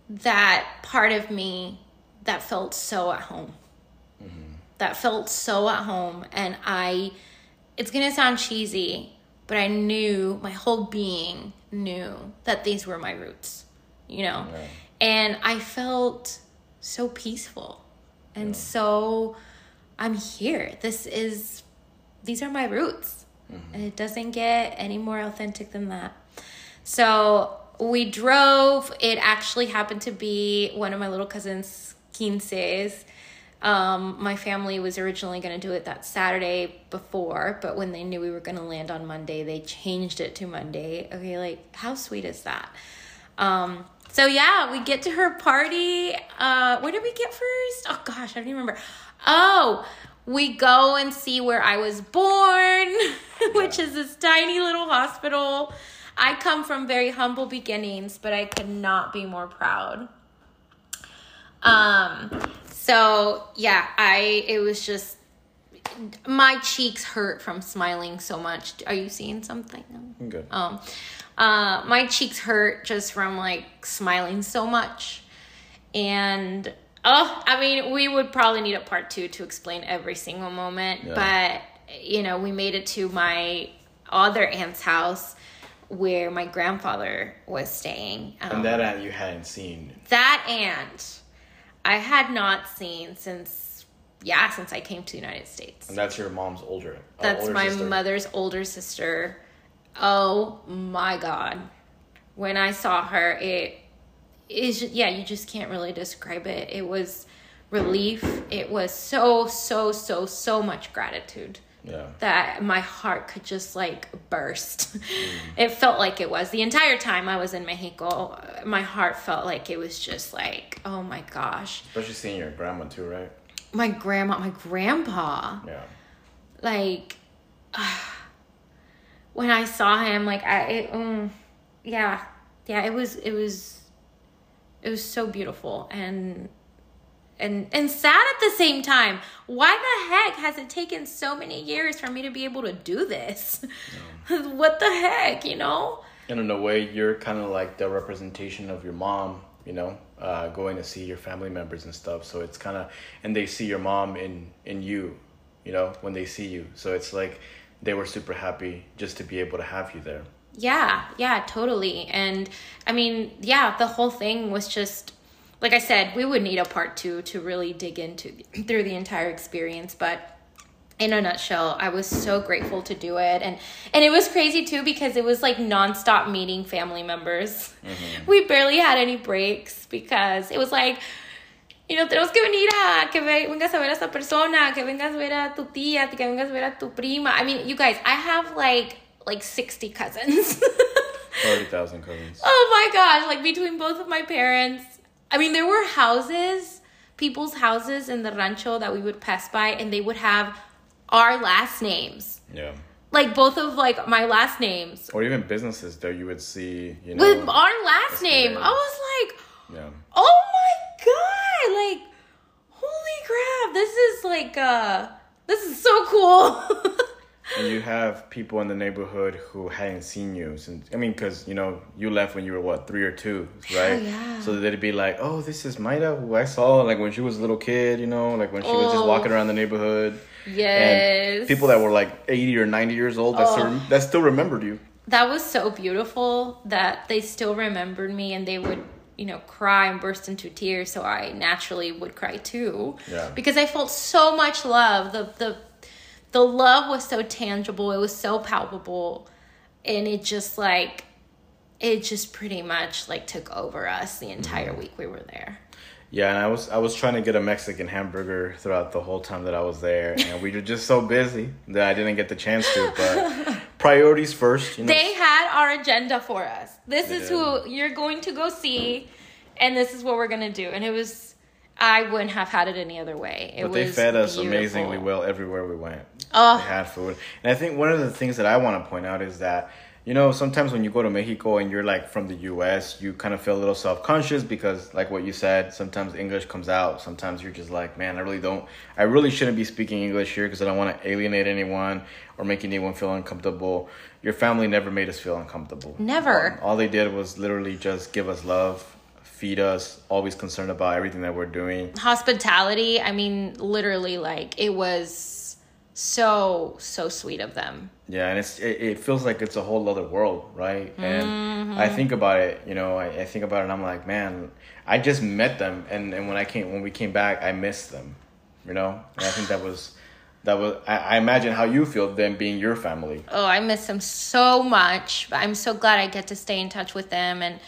S2: that part of me that felt so at home. That felt so at home, and I. It's gonna sound cheesy, but I knew my whole being knew that these were my roots, you know,
S1: Yeah.
S2: and I felt so peaceful and so I'm here. This is these are my roots. And it doesn't get any more authentic than that. So we drove. It actually happened to be one of my little cousin's quinces. Um, my family was originally going to do it that Saturday before, but when they knew we were going to land on Monday, they changed it to Monday. Okay, like how sweet is that? Um, so yeah, we get to her party. Uh, where did we get first? Oh gosh, I don't even remember. Oh, we go and see where I was born, which is this tiny little hospital. I come from very humble beginnings, but I could not be more proud. Um, so yeah, I it was just my cheeks hurt from smiling so much. Are you seeing something?
S1: I'm good.
S2: Um, uh, my cheeks hurt just from like smiling so much. And oh, I mean, we would probably need a part two to explain every single moment.
S1: Yeah.
S2: But, you know, we made it to my other aunt's house where my grandfather was staying. Um,
S1: and that aunt you hadn't seen.
S2: that aunt I had not seen since, yeah, since I came to the United States.
S1: And that's your mom's older. uh,
S2: That's
S1: older
S2: my
S1: sister.
S2: mother's older sister. Oh my god. When I saw her, it is yeah, you just can't really describe it. It was relief. It was so so so so much gratitude
S1: Yeah.
S2: that my heart could just like burst. It felt like it was the entire time I was in Mexico. My heart felt like it was just like, oh my gosh.
S1: Especially seeing your grandma too, right?
S2: My grandma, my grandpa
S1: Yeah.
S2: like when I saw him, like I, it, um, yeah, yeah, it was, it was, it was so beautiful and and and sad at the same time. Why the heck has it taken so many years for me to be able to do this? what the heck, you know?
S1: And in a way, you're kind of like the representation of your mom, you know, uh, going to see your family members and stuff. So it's kind of, and they see your mom in in you, you know, when they see you. So it's like they were super happy just to be able to have you there.
S2: Yeah, yeah, totally. And I mean, yeah, the whole thing was just like I said, we would need a part 2 to really dig into through the entire experience, but in a nutshell, I was so grateful to do it and and it was crazy too because it was like nonstop meeting family members. Mm-hmm. We barely had any breaks because it was like y no tenemos que venir a que ve- vengas a ver a esta persona, que vengas a ver a tu tía, que vengas a ver a tu prima. I mean, you guys, I have like like 60 cousins.
S1: 30,000 cousins.
S2: oh my gosh, like between both of my parents. I mean, there were houses, people's houses in the rancho that we would pass by and they would have our last names.
S1: Yeah.
S2: Like both of like my last names
S1: Or even businesses that you would see, you know.
S2: with our last name.
S1: Escalade.
S2: I was like,
S1: yeah.
S2: oh my god like holy crap this is like uh this is so cool
S1: And you have people in the neighborhood who hadn't seen you since, I mean, because, you know, you left when you were, what, three or two, right?
S2: yeah.
S1: So they'd be like, oh, this is Mayra, who I saw, like, when she was a little kid, you know, like when she was just
S2: Oh.
S1: walking around the neighborhood.
S2: yes
S1: And people that were like 80 or 90 years old that,
S2: Oh.
S1: still, that still remembered you.
S2: that was so beautiful that they still remembered me and they would you know cry and burst into tears so i naturally would cry too
S1: Yeah.
S2: because i felt so much love the the the love was so tangible it was so palpable and it just like it just pretty much like took over us the entire
S1: Mm-hmm.
S2: week we were there
S1: Yeah, and I was I was trying to get a Mexican hamburger throughout the whole time that I was there, and we were just so busy that I didn't get the chance to. But priorities first, you know.
S2: they had our agenda for us. This
S1: They
S2: is
S1: did.
S2: who you're going to go see, and this is what we're gonna do. And it was, I wouldn't have had it any other way. It
S1: but they fed us
S2: beautiful.
S1: amazingly well everywhere we went.
S2: Oh.
S1: They had food, and I think one of the things that I want to point out is that you know, sometimes when you go to Mexico and you're like from the US, you kind of feel a little self conscious because, like what you said, sometimes English comes out. Sometimes you're just like, man, I really don't, I really shouldn't be speaking English here because I don't want to alienate anyone or make anyone feel uncomfortable. Your family never made us feel uncomfortable.
S2: Never.
S1: All, all they did was literally just give us love, feed us, always concerned about everything that we're doing.
S2: Hospitality, I mean, literally, like, it was so, so sweet of them.
S1: Yeah, and it's it, it feels like it's a whole other world, right? And
S2: Mm-hmm.
S1: I think about it, you know, I, I think about it and I'm like, man, I just met them and, and when I came when we came back I missed them. You know? And I think that was that was I, I imagine how you feel them being your family.
S2: Oh, I miss them so much. I'm so glad I get to stay in touch with them. And,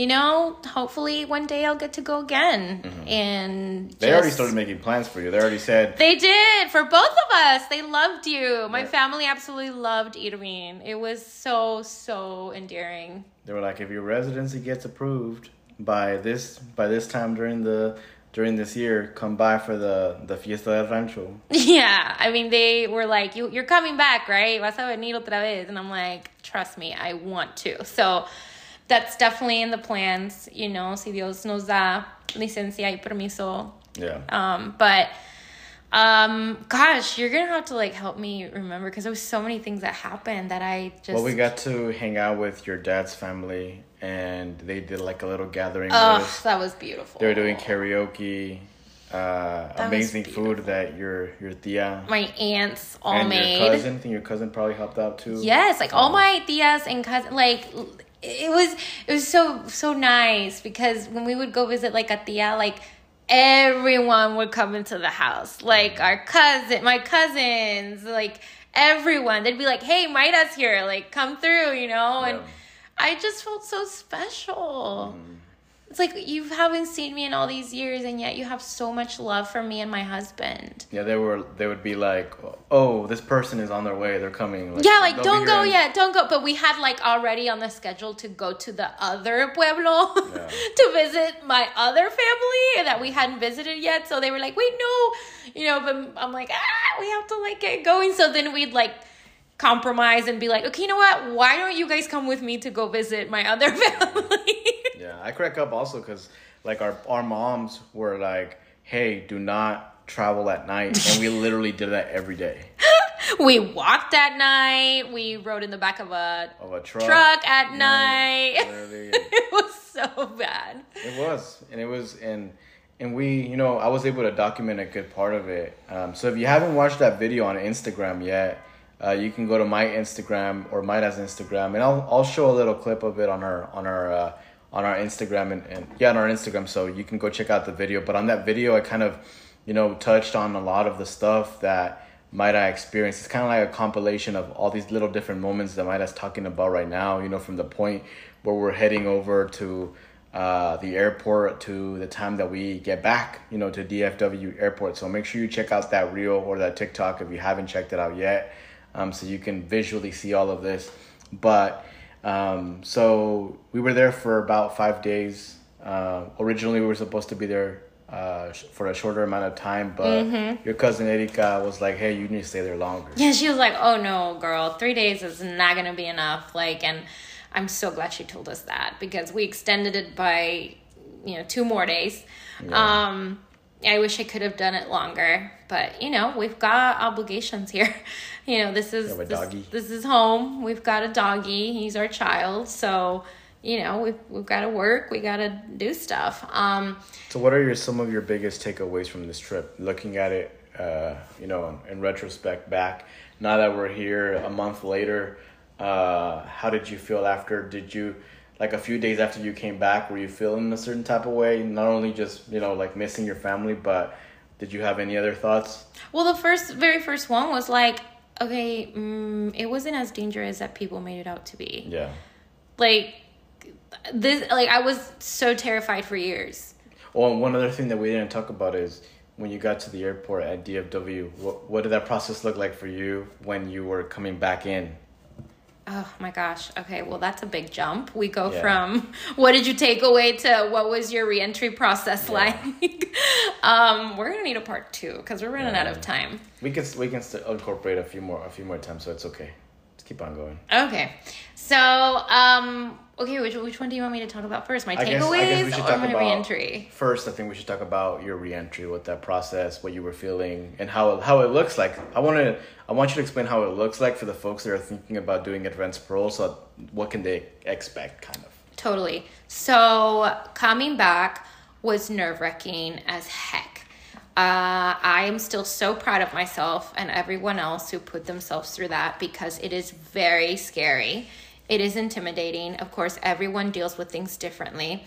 S2: you know, hopefully one day I'll get to go again. And
S1: Mm-hmm. They already started making plans for you. They already said
S2: They did for both of us. They loved you. My family absolutely loved Irvin. It was so so endearing.
S1: they were like if your residency gets approved by this by this time during the during this year, come by for the the Fiesta del Rancho.
S2: Yeah, I mean they were like, "You you're coming back, right? Vas a venir otra vez?" And I'm like, "Trust me, I want to." So that's definitely in the plans. You know, si Dios nos da licencia y permiso.
S1: Yeah.
S2: Um, but um, gosh, you're gonna have to like help me remember because there was so many things that happened that I just.
S1: Well, we got to hang out with your dad's family, and they did like a little gathering.
S2: Oh, that was beautiful.
S1: They were doing karaoke, uh, amazing food that your your tia
S2: My aunts all
S1: and
S2: made.
S1: your cousin. I think your cousin probably helped out too.
S2: Yes, like all
S1: Um,
S2: my tias and cousin, like it was it was so so nice because when we would go visit like a tia, like everyone would come into the house, like our cousin, my cousins, like everyone. They'd be like, "Hey, Mayra's here, like come through," you know, and I just felt so special. Mm-hmm. It's like you haven't seen me in all these years, and yet you have so much love for me and my husband.
S1: Yeah, they were. They would be like, "Oh, this person is on their way. They're coming."
S2: yeah, like don't go
S1: in-
S2: yet, don't go. But we had like already on the schedule to go to the other pueblo
S1: Yeah.
S2: to visit my other family that we hadn't visited yet. So they were like, wait, no, you know. But I'm like, ah, we have to like get going. So then we'd like compromise and be like, okay, you know what? Why don't you guys come with me to go visit my other family?
S1: I crack up also because like our our moms were like, "Hey, do not travel at night," and we literally did that every day
S2: we walked at night. We rode in the back of a
S1: of a truck.
S2: truck at night. It was so bad.
S1: It was, and it was, and and we, you know, I was able to document a good part of it. Um, so if you haven't watched that video on Instagram yet, uh, you can go to my Instagram or Mayra's Instagram, and I'll I'll show a little clip of it on our on our uh, on our Instagram and, and yeah on our Instagram, so you can go check out the video. But on that video, I kind of, you know, touched on a lot of the stuff that Mayra experienced. It's kind of like a compilation of all these little different moments that Mayra's talking about right now. You know, from the point where we're heading over to uh, the airport to the time that we get back, you know, to DFW airport. So make sure you check out that reel or that TikTok if you haven't checked it out yet, um, so you can visually see all of this. But um, so we were there for about five days. Uh, originally, we were supposed to be there uh, sh- for a shorter amount of time, but your cousin Erika was like, "Hey, you need to stay there longer."
S2: Yeah, she was like, "Oh no, girl, three days is not gonna be enough." Like, and I'm so glad she told us that because we extended it by, you know, two more days. Um, I wish I could have done it longer, but you know, we've got obligations here. You know, this is this, this is home. We've got a doggy. He's our child, so you know, we've we've got to work. We got to do stuff. Um,
S1: So, what are your some of your biggest takeaways from this trip? Looking at it, uh, you know, in retrospect, back now that we're here a month later, uh, how did you feel after? Did you like a few days after you came back? Were you feeling a certain type of way? Not only just you know like missing your family, but did you have any other thoughts?
S2: Well, the first, very first one was like, okay, mm, it wasn't as dangerous that people made it out to be.
S1: Yeah.
S2: Like this, like I was so terrified for years.
S1: Well, and one other thing that we didn't talk about is when you got to the airport at DFW. What what did that process look like for you when you were coming back in?
S2: Oh my gosh. Okay, well that's a big jump. We go
S1: Yeah.
S2: from what did you take away to what was your reentry process like? um, we're gonna need a part two because we're running out of time.
S1: We can we can still incorporate a few more a few more times, so it's okay. Let's keep on going.
S2: Okay. So, um, okay, which, which one do you want me to talk about first? My
S1: I guess,
S2: takeaways
S1: I guess we should
S2: or
S1: talk
S2: my
S1: about
S2: reentry?
S1: first. I think we should talk about your reentry, what that process, what you were feeling, and how how it looks like. I want to I want you to explain how it looks like for the folks that are thinking about doing advanced parole. So, what can they expect, kind of?
S2: Totally. So coming back was nerve wracking as heck. Uh, I am still so proud of myself and everyone else who put themselves through that because it is very scary. It is intimidating. Of course, everyone deals with things differently,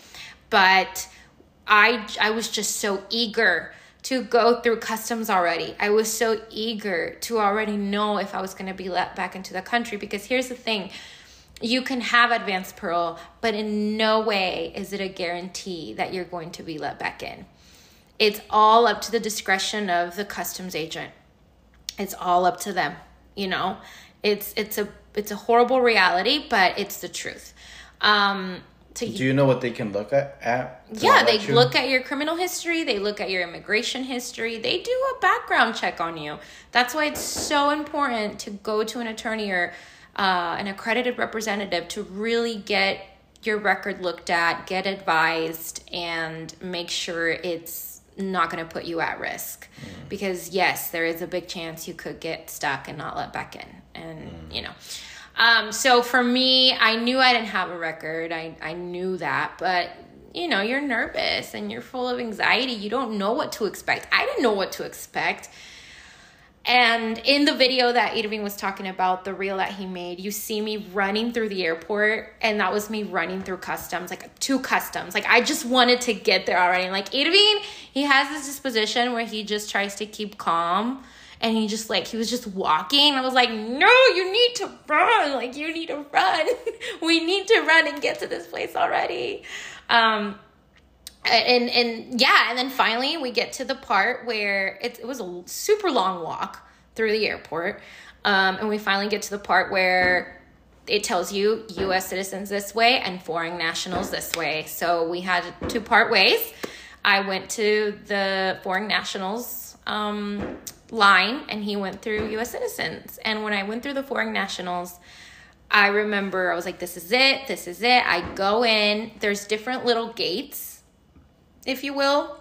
S2: but I I was just so eager to go through customs already. I was so eager to already know if I was going to be let back into the country because here's the thing you can have advanced parole, but in no way is it a guarantee that you're going to be let back in. It's all up to the discretion of the customs agent. It's all up to them, you know. It's it's a it's a horrible reality, but it's the truth. Um to
S1: Do you know what they can look at? at
S2: yeah, they
S1: you?
S2: look at your criminal history, they look at your immigration history, they do a background check on you. That's why it's so important to go to an attorney or uh, an accredited representative to really get your record looked at, get advised, and make sure it's not going to put you at risk. Because, yes, there is a big chance you could get stuck and not let back in. And, you know. Um, so for me, I knew I didn't have a record. I, I knew that, but you know, you're nervous and you're full of anxiety. You don't know what to expect. I didn't know what to expect. And in the video that Irvin was talking about, the reel that he made, you see me running through the airport, and that was me running through customs, like two customs. Like I just wanted to get there already. Like Irvin, he has this disposition where he just tries to keep calm and he just like he was just walking. I was like no you need to run. Like you need to run. We need to run and get to this place already. Um and and yeah and then finally we get to the part where it, it was a super long walk through the airport. Um and we finally get to the part where it tells you us citizens this way and foreign nationals this way. So we had to part ways. I went to the foreign nationals um line and he went through US citizens. And when I went through the foreign nationals, I remember I was like, this is it, this is it. I go in, there's different little gates, if you will.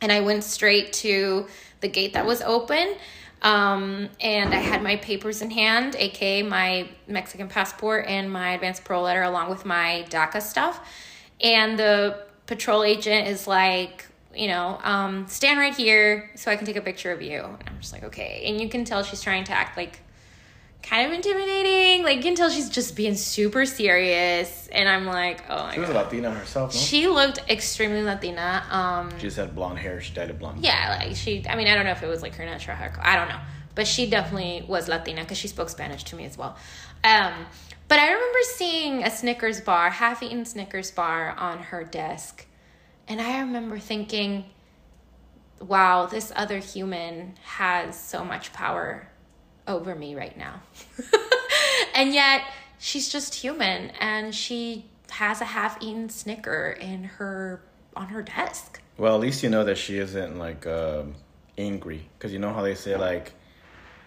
S2: And I went straight to the gate that was open. Um, and I had my papers in hand, aka my Mexican passport and my advanced parole letter, along with my DACA stuff. And the patrol agent is like, you know, um, stand right here so I can take a picture of you. And I'm just like, okay. And you can tell she's trying to act like kind of intimidating. Like you can tell she's just being super serious. And I'm like, oh my
S1: She was
S2: god.
S1: Latina herself, no?
S2: She looked extremely Latina. Um,
S1: She just had blonde hair. She dyed it blonde.
S2: yeah, like she. I mean, I don't know if it was like her natural hair. color. I don't know, but she definitely was Latina because she spoke Spanish to me as well. Um, but I remember seeing a Snickers bar, half-eaten Snickers bar, on her desk, and I remember thinking, "Wow, this other human has so much power over me right now," and yet she's just human, and she has a half-eaten Snicker in her on her desk.
S1: Well, at least you know that she isn't like um, angry, because you know how they say like,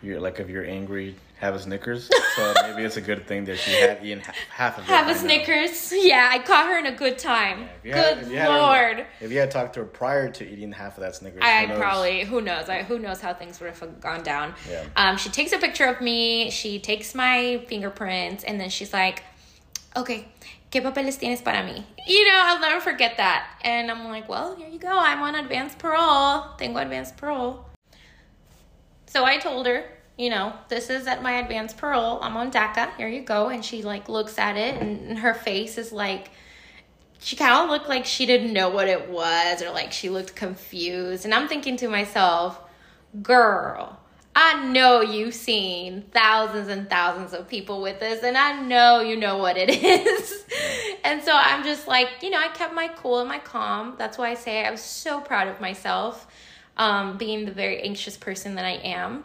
S1: you're like if you're angry, have a Snickers. so maybe it's a good thing that she had eaten half, of it.
S2: Have a
S1: now.
S2: Snickers. Yeah, I caught her in a good time.
S1: Had-
S2: good
S1: had-
S2: lord.
S1: if you had talked to her prior to eating half of that Snickers,
S2: I
S1: knows?
S2: probably who knows I who knows how things would have gone down.
S1: Yeah.
S2: Um, she takes a picture of me. She takes my fingerprints, and then she's like, "Okay, qué papeles tienes para mí?" You know, I'll never forget that. And I'm like, "Well, here you go. I'm on advanced parole. Tengo advanced parole." So I told her, you know, this is at my advanced parole. I'm on DACA. Here you go. And she like looks at it, and, her face is like she kind of looked like she didn't know what it was or like she looked confused. And I'm thinking to myself, girl, I know you've seen thousands and thousands of people with this, and I know you know what it is. and so I'm just like, you know, I kept my cool and my calm. That's why I say I was so proud of myself, um, being the very anxious person that I am.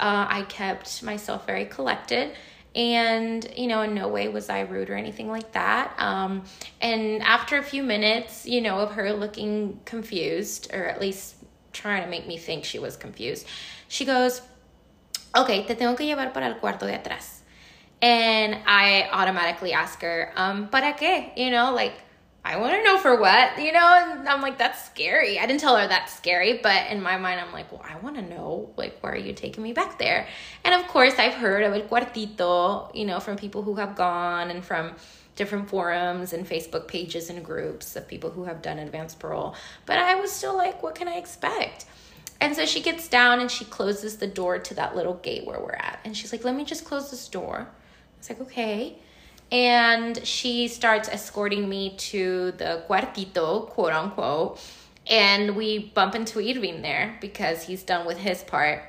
S2: Uh, I kept myself very collected and you know in no way was i rude or anything like that um, and after a few minutes you know of her looking confused or at least trying to make me think she was confused she goes ok te tengo que llevar para el cuarto de atrás And I automatically ask her, um, para qué? You know, like, I want to know for what, you know? And I'm like, that's scary. I didn't tell her that's scary, but in my mind, I'm like, well, I want to know, like, why are you taking me back there? And of course, I've heard of El Cuartito, you know, from people who have gone and from different forums and Facebook pages and groups of people who have done advanced parole. But I was still like, what can I expect? And so she gets down and she closes the door to that little gate where we're at. And she's like, let me just close this door. I was like, okay. And she starts escorting me to the cuartito, quote unquote. And we bump into Irvin there because he's done with his part.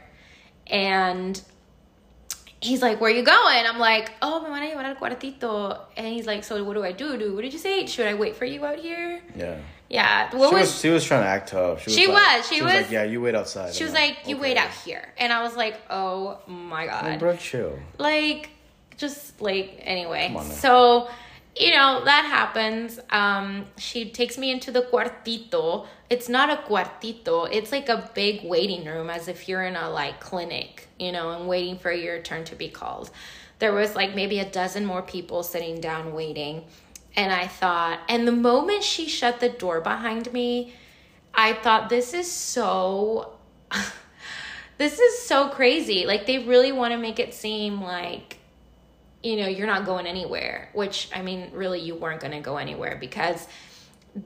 S2: And he's like, Where are you going? I'm like, Oh, me van a llevar al cuartito. And he's like, So what do I do? Do what did you say? Should I wait for you out here?
S1: Yeah.
S2: Yeah.
S1: What she was, was, she was trying to act tough.
S2: She was. She like, was, she,
S1: she
S2: was,
S1: was, like, Yeah, you wait outside.
S2: She I'm was like, like You okay. wait out here. And I was like, Oh my god.
S1: Well, bro, chill.
S2: Like, just like anyway. So you know that happens. Um she takes me into the cuartito. It's not a cuartito. It's like a big waiting room as if you're in a like clinic you know and waiting for your turn to be called. There was like maybe a dozen more people sitting down waiting and i thought and the moment she shut the door behind me i thought this is so this is so crazy. Like they really want to make it seem like you know, you're not going anywhere, which I mean, really, you weren't going to go anywhere because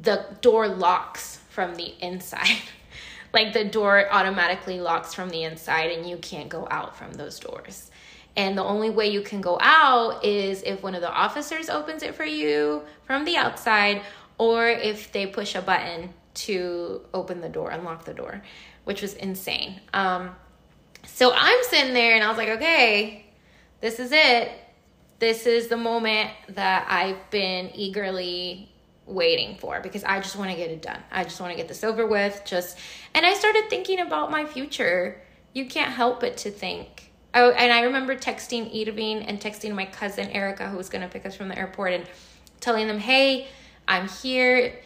S2: the door locks from the inside. like the door automatically locks from the inside and you can't go out from those doors. And the only way you can go out is if one of the officers opens it for you from the outside or if they push a button to open the door, unlock the door, which was insane. Um, so I'm sitting there and I was like, okay, this is it this is the moment that I've been eagerly waiting for because I just want to get it done. I just want to get this over with. Just and I started thinking about my future. You can't help but to think. Oh, and I remember texting Irvin and texting my cousin Erica, who was going to pick us from the airport, and telling them, "Hey, I'm here.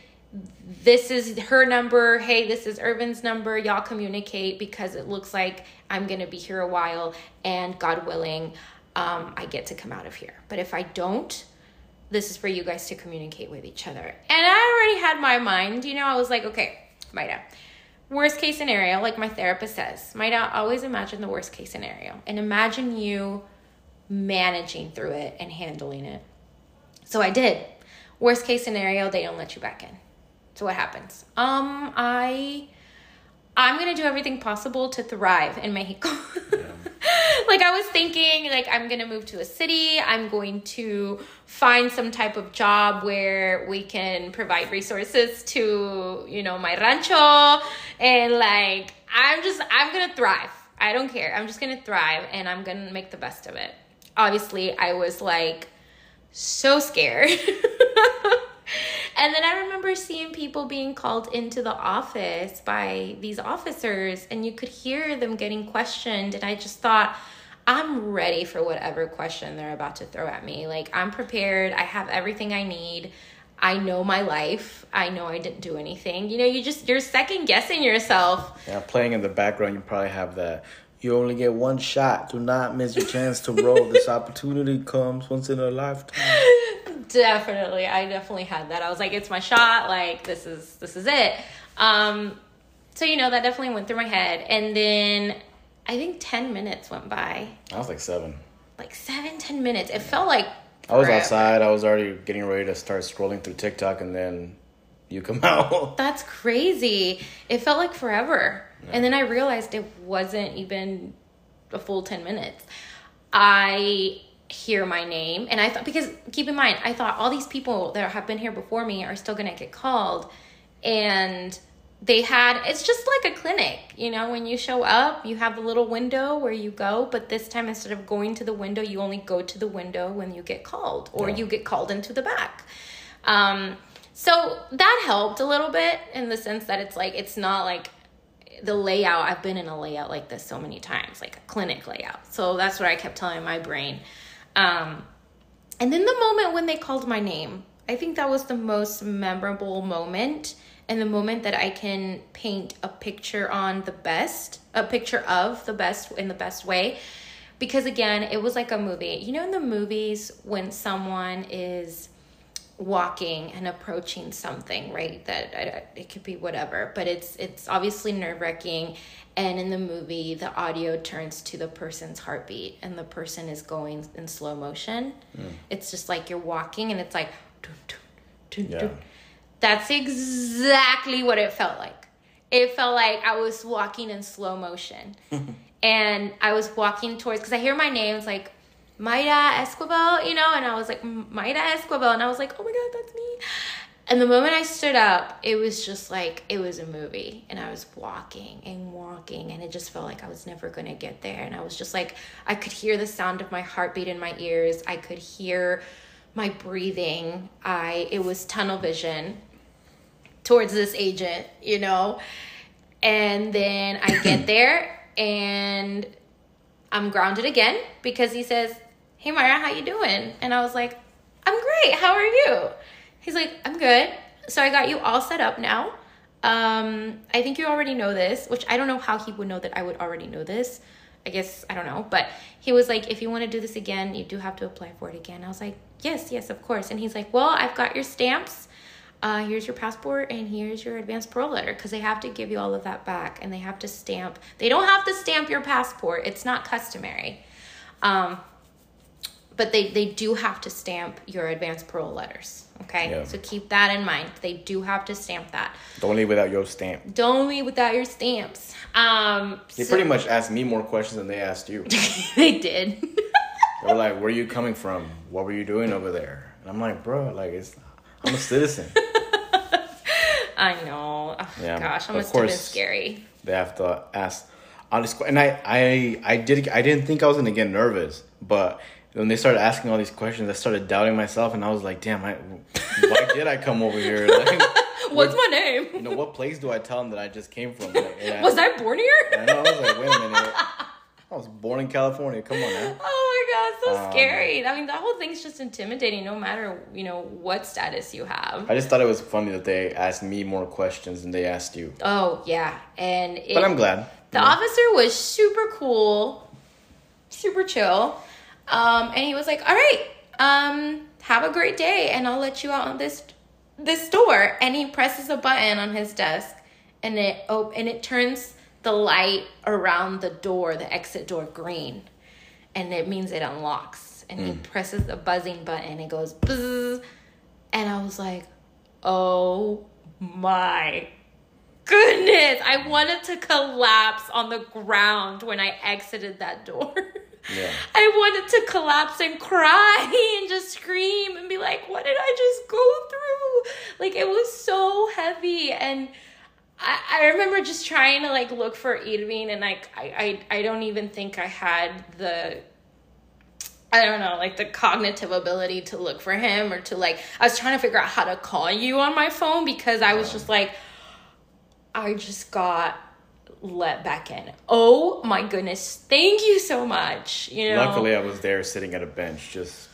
S2: This is her number. Hey, this is Irvin's number. Y'all communicate because it looks like I'm going to be here a while, and God willing." Um, I get to come out of here. But if I don't, this is for you guys to communicate with each other. And I already had my mind, you know, I was like, okay, Mayra, worst case scenario, like my therapist says, Mayra, always imagine the worst case scenario and imagine you managing through it and handling it. So I did. Worst case scenario, they don't let you back in. So what happens? Um, I I'm gonna do everything possible to thrive in Mexico. Yeah. like I was thinking, like I'm gonna move to a city. I'm going to find some type of job where we can provide resources to, you know, my rancho, and like I'm just I'm gonna thrive. I don't care. I'm just gonna thrive, and I'm gonna make the best of it. Obviously, I was like so scared. And then I remember seeing people being called into the office by these officers, and you could hear them getting questioned. And I just thought, I'm ready for whatever question they're about to throw at me. Like, I'm prepared, I have everything I need. I know my life. I know I didn't do anything. You know, you just you're second guessing yourself.
S1: Yeah, playing in the background, you probably have that. You only get one shot. Do not miss your chance to roll. this opportunity comes once in a lifetime.
S2: Definitely. I definitely had that. I was like it's my shot. Like this is this is it. Um so you know that definitely went through my head. And then i think 10 minutes went by.
S1: I was like seven.
S2: Like seven ten minutes. It felt like
S1: i was outside. I was already getting ready to start scrolling through tiktok and then you come out.
S2: That's crazy. It felt like forever. Yeah. and then i realized it wasn't even a full 10 minutes. I hear my name. And i thought because keep in mind i thought all these people that have been here before me are still going to get called. And they had it's just like a clinic you know when you show up you have a little window where you go but this time instead of going to the window you only go to the window when you get called or yeah. you get called into the back. Um, so that helped a little bit in the sense that it's like it's not like the layout i've been in a layout like this so many times like a clinic layout. So that's what i kept telling my brain um, and then the moment when they called my name, I think that was the most memorable moment and the moment that I can paint a picture on the best, a picture of the best in the best way because again, it was like a movie. You know, in the movies when someone is walking and approaching something, right? That I, it could be whatever, but it's it's obviously nerve wracking. And in the movie, the audio turns to the person's heartbeat, and the person is going in slow motion. Mm. It's just like you're walking, and it's like, dun, dun, dun, yeah. that's exactly what it felt like. It felt like I was walking in slow motion. and I was walking towards because I hear my names like Mayra Esquivel, you know, and I was like Mayra Esquivel, and I was like, oh my god, that's me. And the moment I stood up, it was just like it was a movie, and I was walking and walking, and it just felt like I was never gonna get there. And I was just like, I could hear the sound of my heartbeat in my ears. I could hear my breathing. I it was tunnel vision towards this agent, you know. And then I get there and I'm grounded again because he says, "Hey Mayra, how you doing?" And I was like, "I'm great. How are you?" He's like, "I'm good." So I got you all set up now. Um, I think you already know this, which I don't know how he would know that I would already know this. I guess I don't know, but he was like, "If you want to do this again, you do have to apply for it again." I was like, "Yes, yes, of course." And he's like, "Well, I've got your stamps uh, here's your passport and here's your advanced parole letter because they have to give you all of that back and they have to stamp they don't have to stamp your passport it's not customary um, but they, they do have to stamp your advanced parole letters okay yeah. so keep that in mind they do have to stamp that
S1: don't leave without your stamp
S2: don't leave without your stamps um,
S1: they so, pretty much asked me more questions than they asked you
S2: they did
S1: they were like where are you coming from what were you doing over there and i'm like bro like it's I'm a citizen.
S2: I know. Oh, yeah, gosh, I must have been scary.
S1: They have to ask honest, and I, I, I did. I didn't think I was gonna get nervous, but when they started asking all these questions, I started doubting myself, and I was like, "Damn, I, why did I come over here? Like,
S2: What's my name?
S1: You know, what place do I tell them that I just came from?
S2: Like, was I born here?
S1: I know. I was like, wait a minute. I was born in California. Come on now.
S2: Oh my god, so um, scary. I mean, that whole thing's just intimidating, no matter you know what status you have.
S1: I just thought it was funny that they asked me more questions than they asked you.
S2: Oh yeah, and it,
S1: but I'm glad.
S2: The yeah. officer was super cool, super chill, um, and he was like, "All right, um, have a great day, and I'll let you out on this this door." And he presses a button on his desk, and it oh, and it turns the light around the door, the exit door, green. And it means it unlocks. And mm. he presses the buzzing button, and it goes buzz. And I was like, oh my goodness. I wanted to collapse on the ground when I exited that door. Yeah. I wanted to collapse and cry and just scream and be like, what did I just go through? Like, it was so heavy. And I, I remember just trying to like look for Irvin and like I, I I don't even think I had the I don't know, like the cognitive ability to look for him or to like I was trying to figure out how to call you on my phone because I was just like I just got let back in. Oh my goodness. Thank you so much. You know.
S1: Luckily I was there sitting at a bench just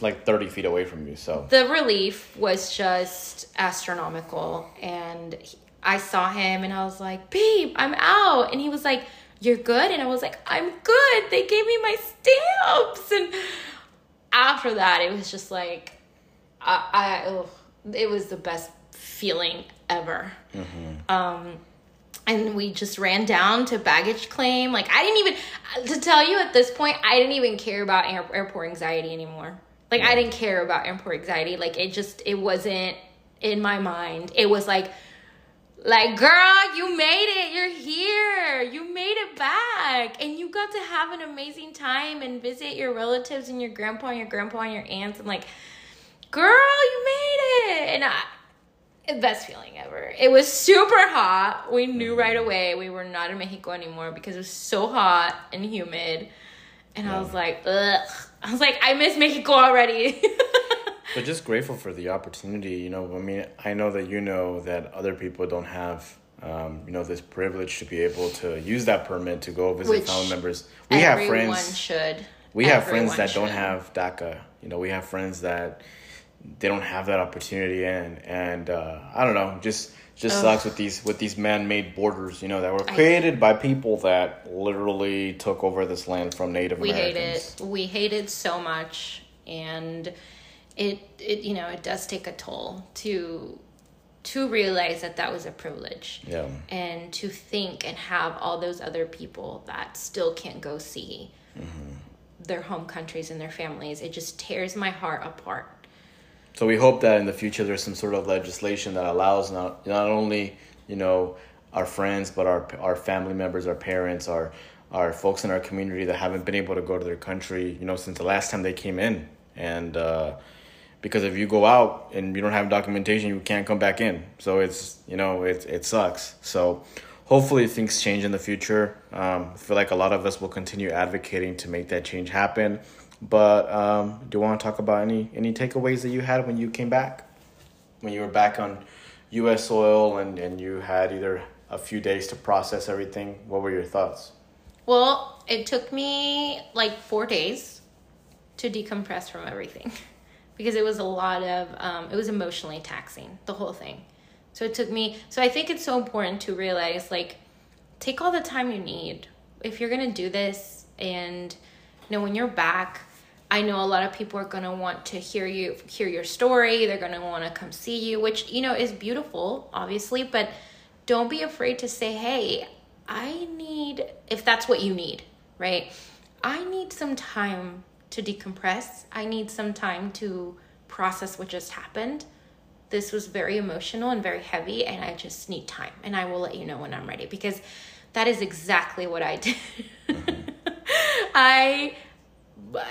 S1: like 30 feet away from you so
S2: the relief was just astronomical and I saw him and I was like, babe, I'm out. And he was like, you're good? And I was like, I'm good. They gave me my stamps. And after that, it was just like, I, I ugh, it was the best feeling ever. Mm-hmm. Um, and we just ran down to baggage claim. Like I didn't even to tell you at this point, I didn't even care about air, airport anxiety anymore. Like yeah. I didn't care about airport anxiety. Like it just it wasn't in my mind. It was like like, girl, you made it. You're here. You made it back. And you got to have an amazing time and visit your relatives and your grandpa and your grandpa and your aunts. And like, girl, you made it. And I, best feeling ever. It was super hot. We knew right away we were not in Mexico anymore because it was so hot and humid. And yeah. I was like, ugh. I was like, I miss Mexico already.
S1: but just grateful for the opportunity. You know, I mean, I know that you know that other people don't have. Um, you know this privilege to be able to use that permit to go visit Which family members. We have friends.
S2: should.
S1: We have friends that should. don't have DACA. You know, we have friends that they don't have that opportunity and and uh, I don't know just just sucks with these with these man-made borders you know that were created by people that literally took over this land from Native
S2: we hate
S1: Americans.
S2: it we hate it so much and it it you know it does take a toll to to realize that that was a privilege.
S1: Yeah.
S2: and to think and have all those other people that still can't go see their home countries and their families it just tears my heart apart
S1: So we hope that in the future there's some sort of legislation that allows not not only you know our friends but our our family members, our parents, our our folks in our community that haven't been able to go to their country, you know, since the last time they came in, and uh, because if you go out and you don't have documentation, you can't come back in. So it's you know it it sucks. So hopefully things change in the future. Um, I feel like a lot of us will continue advocating to make that change happen. But um, do you want to talk about any any takeaways that you had when you came back, when you were back on U.S. soil and and you had either a few days to process everything? What were your thoughts?
S2: Well, it took me like four days to decompress from everything because it was a lot of, um, it was emotionally taxing, the whole thing. So it took me, so I think it's so important to realize like, take all the time you need. If you're to do this and, you know, when you're back, I know a lot of people are going to want to hear you, hear your story. They're going to want to come see you, which, you know, is beautiful, obviously, but don't be afraid to say, hey, I need, if that's what you need, right? I need some time to decompress. I need some time to process what just happened. This was very emotional and very heavy, and I just need time. And I will let you know when I'm ready because that is exactly what I did. Mm-hmm. I,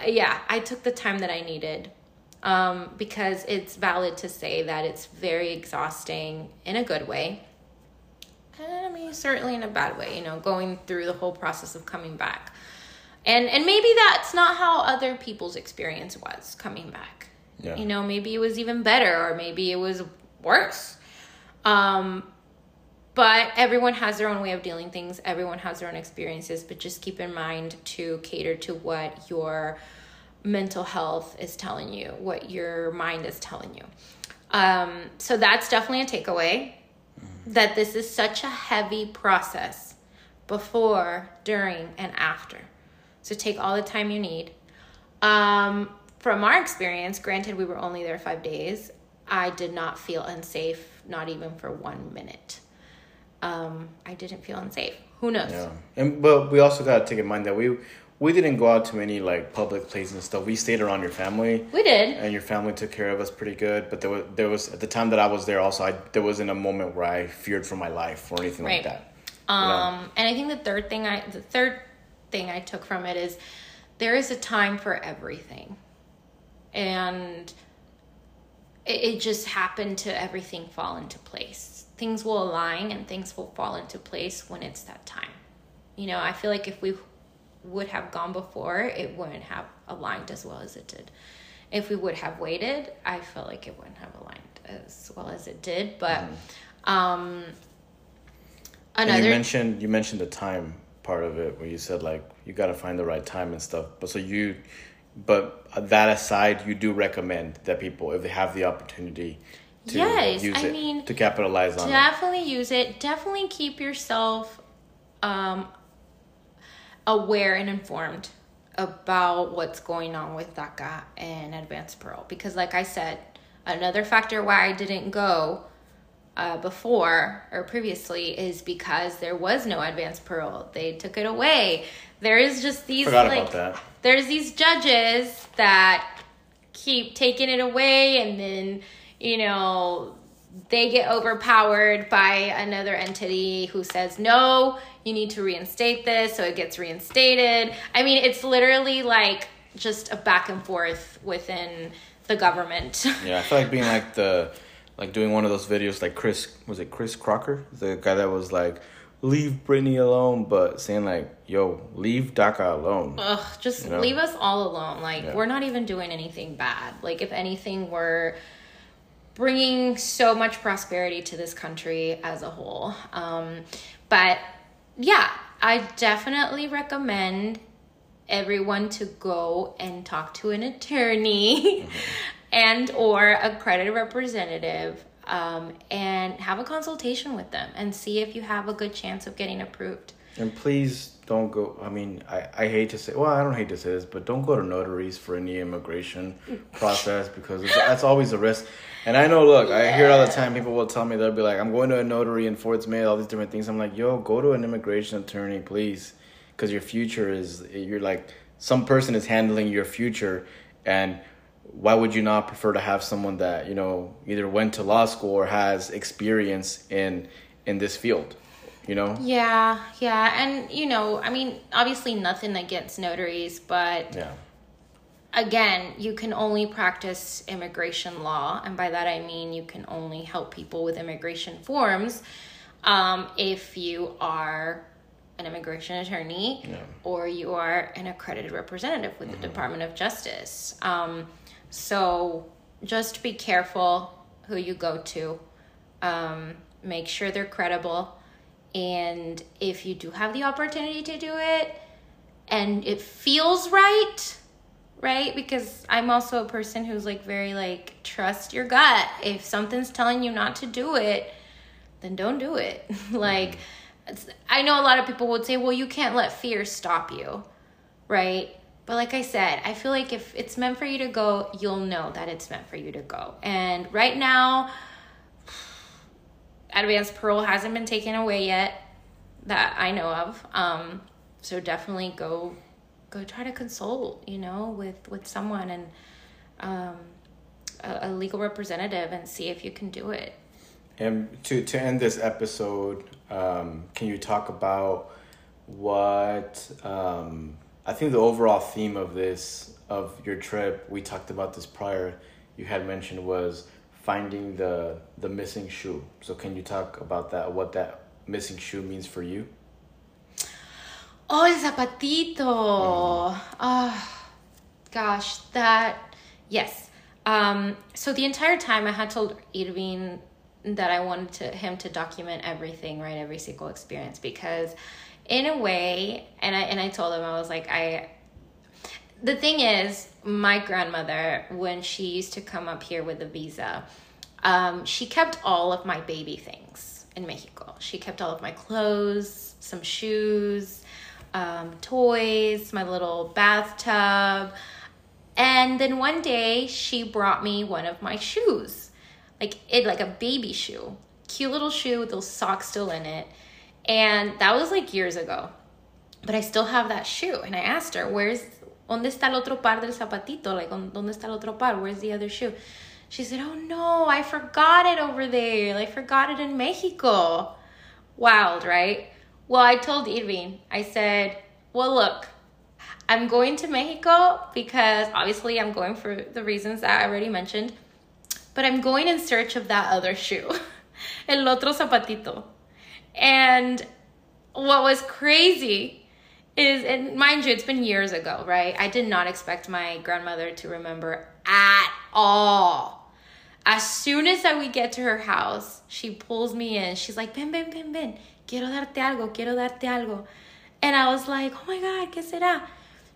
S2: yeah, I took the time that I needed um, because it's valid to say that it's very exhausting in a good way. And I mean, certainly in a bad way, you know, going through the whole process of coming back. And and maybe that's not how other people's experience was coming back.
S1: Yeah.
S2: You know, maybe it was even better or maybe it was worse. Um but everyone has their own way of dealing things. Everyone has their own experiences, but just keep in mind to cater to what your mental health is telling you, what your mind is telling you. Um, so that's definitely a takeaway that this is such a heavy process before, during, and after. So take all the time you need. Um, from our experience, granted, we were only there five days, I did not feel unsafe, not even for one minute. Um, I didn't feel unsafe. Who knows?
S1: Yeah, and but we also got to take in mind that we we didn't go out to any like public places and stuff. We stayed around your family.
S2: We did.
S1: and your family took care of us pretty good. But there was there was at the time that I was there also I there wasn't a moment where I feared for my life or anything
S2: Right.
S1: like that.
S2: Um, and I think the third thing I the third thing I took from it is there is a time for everything, and it, it just happened to everything fall into place. Things will align and things will fall into place when it's that time. You know, I feel like if we would have gone before, it wouldn't have aligned as well as it did. If we would have waited, I felt like it wouldn't have aligned as well as it did. But um,
S1: And
S2: another
S1: you mentioned you mentioned the time part of it where you said like you got to find the right time and stuff. But so you, but that aside, you do recommend that people if they have the opportunity to
S2: Yes,
S1: use
S2: I
S1: it
S2: mean,
S1: to capitalize on it.
S2: definitely use it definitely keep yourself um aware and informed about what's going on with DACA and advanced parole because like I said another factor why I didn't go uh, before or previously is because there was no advanced parole. They took it away. There is just these
S1: Forgot
S2: like
S1: about that.
S2: there's these judges that keep taking it away and then you know they get overpowered by another entity who says no you need to reinstate this so it gets reinstated i mean it's literally like just a back and forth within the government
S1: Yeah, I feel like being like the like doing one of those videos like Chris was it Chris Crocker? The guy that was like, leave Britney alone, but saying like, yo, leave DACA alone.
S2: Ugh, just
S1: You know?
S2: leave us all alone. Like
S1: Yeah.
S2: we're not even doing anything bad. Like if anything, we're bringing so much prosperity to this country as a whole. Um, but yeah, I definitely recommend everyone to go and talk to an attorney and or a credit representative um, and have a consultation with them and see if you have a good chance of getting approved.
S1: And please don't go. I mean, I, I hate to say. Well, I don't hate to say this, but don't go to notaries for any immigration process because it's, that's always a risk. And I know, look, I hear all the time people will tell me they'll be like, "I'm going to a notary in Fort Smith, all these different things." I'm like, "Yo, go to an immigration attorney, please, because your future is you're like some person is handling your future, and why would you not prefer to have someone that you know either went to law school or has experience in in this field?" You know?
S2: Yeah yeah and you know i mean obviously nothing against notaries but
S1: yeah.
S2: again you can only practice immigration law and by that i mean you can only help people with immigration forms um, if you are an immigration attorney
S1: Yeah.
S2: or you are an accredited representative with the department of justice. Um, so just be careful who you go to. Um, make sure they're credible and if you do have the opportunity to do it and it feels right right? Because i'm also a person who's like very like trust your gut. If something's telling you not to do it then don't do it. Like i know a lot of people would say well you can't let fear stop you right? But like i said i feel like if it's meant for you to go you'll know that it's meant for you to go. And right now advanced parole hasn't been taken away yet that I know of. Um, so definitely go go try to consult, you know, with with someone and um, a, a legal representative and see if you can do it.
S1: And to to end this episode, um, can you talk about what um, I think the overall theme of this of your trip? We talked about this prior. You had mentioned was finding the the missing shoe. So can you talk about that? What that missing shoe means for you?
S2: Oh, el zapatito. Oh, gosh, that yes. Um, so the entire time I had told Irvin that I wanted to him to document everything, right, every single experience, because in a way, and I and I told him I was like I. The thing is, my grandmother, when she used to come up here with a visa, um, she kept all of my baby things in Mexico. She kept all of my clothes, some shoes, um, toys, my little bathtub. And then one day she brought me one of my shoes, like it, like a baby shoe, cute little shoe with those socks still in it. And that was like years ago, but I still have that shoe. And I asked her, "Where's, dónde está el otro par del zapatito? Like, dónde está el otro par? Where's the other shoe?" She said, "Oh no, I forgot it over there. I forgot it in Mexico." Wild, right? Well, I told Irvin, I said, well, look, I'm going to Mexico because obviously I'm going for the reasons that I already mentioned, but I'm going in search of that other shoe, el otro zapatito. And what was crazy is, and mind you, it's been years ago, right? I did not expect my grandmother to remember at all. As soon as I we get to her house, she pulls me in. She's like, ven, ven, ven, ven. Quiero darte algo, quiero darte algo. And I was like, oh my God, ¿qué será?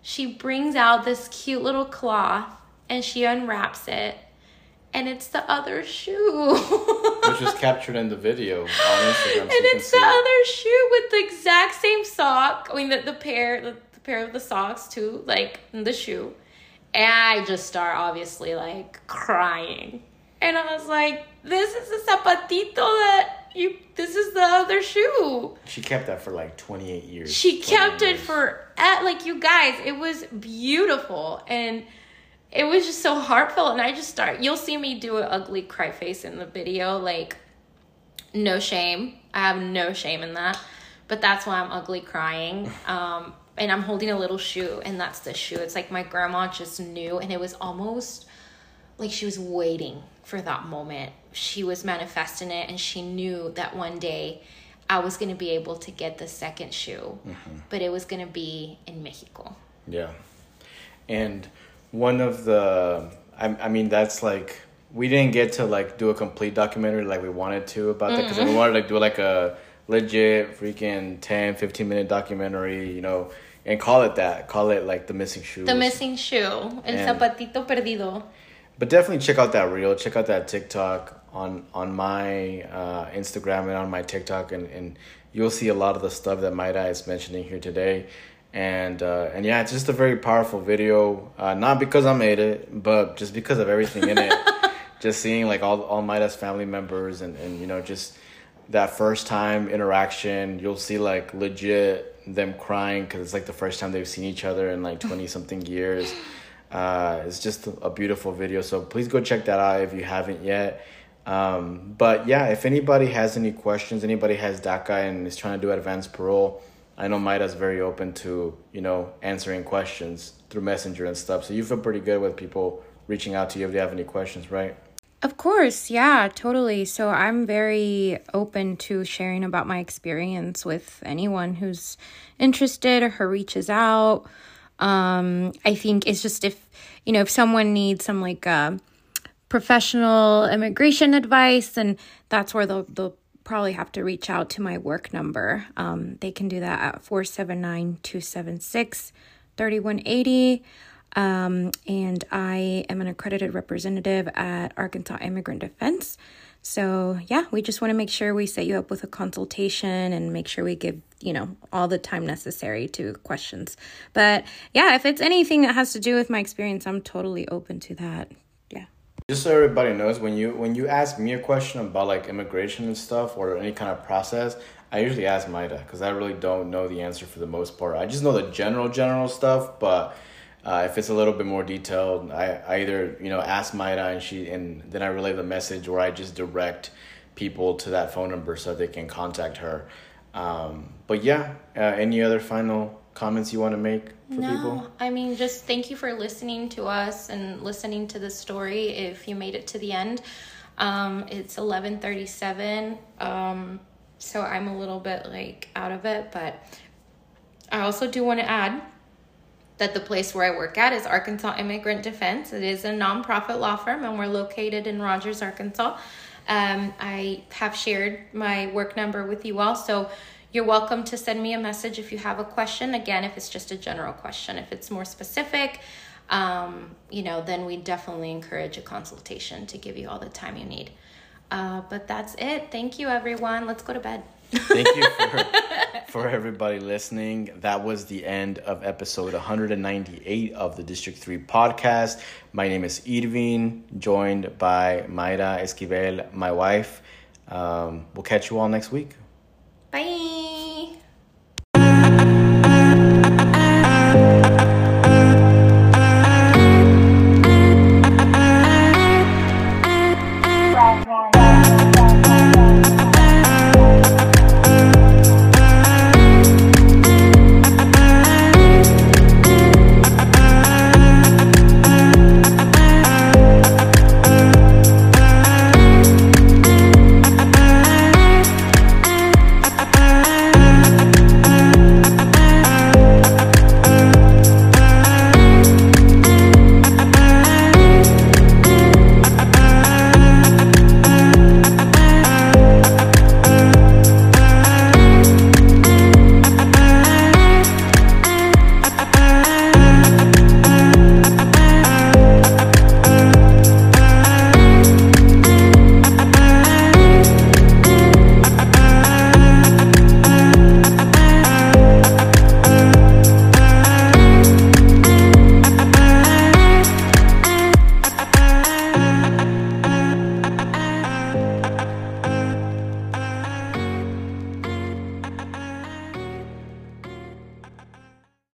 S2: She brings out this cute little cloth and she unwraps it. And it's the other shoe.
S1: Which was captured in the video on Instagram.
S2: And
S1: can
S2: it's the
S1: it.
S2: other shoe with the exact same sock. I mean, the, the pair, the, the pair of the socks too, like the shoe. And I just start obviously like crying. And I was like, this is the zapatito that you, this is the other shoe.
S1: She kept that for like 28 years.
S2: She
S1: 28
S2: kept it for, at, like, you guys, it was beautiful. And it was just so heartfelt. And I just start, you'll see me do an ugly cry face in the video. Like, no shame. I have no shame in that. But that's why I'm ugly crying. Um, and I'm holding a little shoe, and that's the shoe. It's like my grandma just knew, and it was almost like she was waiting for that moment. She was manifesting it, and she knew that one day I was going to be able to get the second shoe, but it was going to be in Mexico.
S1: Yeah. And one of the, I, I mean, that's like, we didn't get to like do a complete documentary like we wanted to about that because we wanted to like, do like a legit freaking 10, 15 minute documentary, you know, and call it that. Call it like The Missing shoe
S2: The missing shoe, el
S1: And-
S2: zapatito perdido.
S1: but definitely check out that reel. Check out that TikTok on on my uh, Instagram and on my TikTok, and, and you'll see a lot of the stuff that Mayra is mentioning here today. And uh, and yeah, it's just a very powerful video. Uh, not because I made it, but just because of everything in it. just seeing like all all Mayra's family members and and you know just that first time interaction. You'll see like legit them crying because it's like the first time they've seen each other in like 20 something years. Uh, it's just a beautiful video. So please go check that out if you haven't yet. Um, but yeah, if anybody has any questions, anybody has DACA and is trying to do advanced parole, I know Mayra's very open to, you know, answering questions through Messenger and stuff. So you feel pretty good with people reaching out to you if they have any questions, right?
S2: Of course, yeah, totally. So I'm very open to sharing about my experience with anyone who's interested or who reaches out. Um, I think it's just if, you know, if someone needs some like uh, professional immigration advice, and that's where they'll, they'll probably have to reach out to my work number. Um, they can do that at 479 276 3180. Um, and I am an accredited representative at Arkansas Immigrant Defense. So, yeah, we just want to make sure we set you up with a consultation and make sure we give, you know, all the time necessary to questions. But yeah, if it's anything that has to do with my experience, I'm totally open to that.
S1: Just so everybody knows, when you when you ask me a question about like immigration and stuff or any kind of process, I usually ask Mayra because I really don't know the answer for the most part. I just know the general general stuff, but uh, if it's a little bit more detailed, I, I either you know ask Mayra and she and then I relay the message, or I just direct people to that phone number so they can contact her. Um, but yeah, uh, any other final comments you want to make
S2: no,
S1: people?
S2: I mean, just thank you for listening to us and listening to the story. If you made it to the end, um, it's eleven thirty seven. Um, so I'm a little bit like out of it, but I also do want to add that the place where I work at is Arkansas Immigrant Defense. It is a nonprofit law firm, and we're located in Rogers, Arkansas. Um, I have shared my work number with you all, so you're welcome to send me a message if you have a question. Again, if it's just a general question, if it's more specific, um, you know, then we definitely encourage a consultation to give you all the time you need. Uh, but that's it. Thank you, everyone. Let's go to bed.
S1: Thank you for, for everybody listening. That was the end of episode 198 of the District 3 podcast. My name is Irvin, joined by Mayra Esquivel, my wife. Um, we'll catch you all next week.
S2: Bye.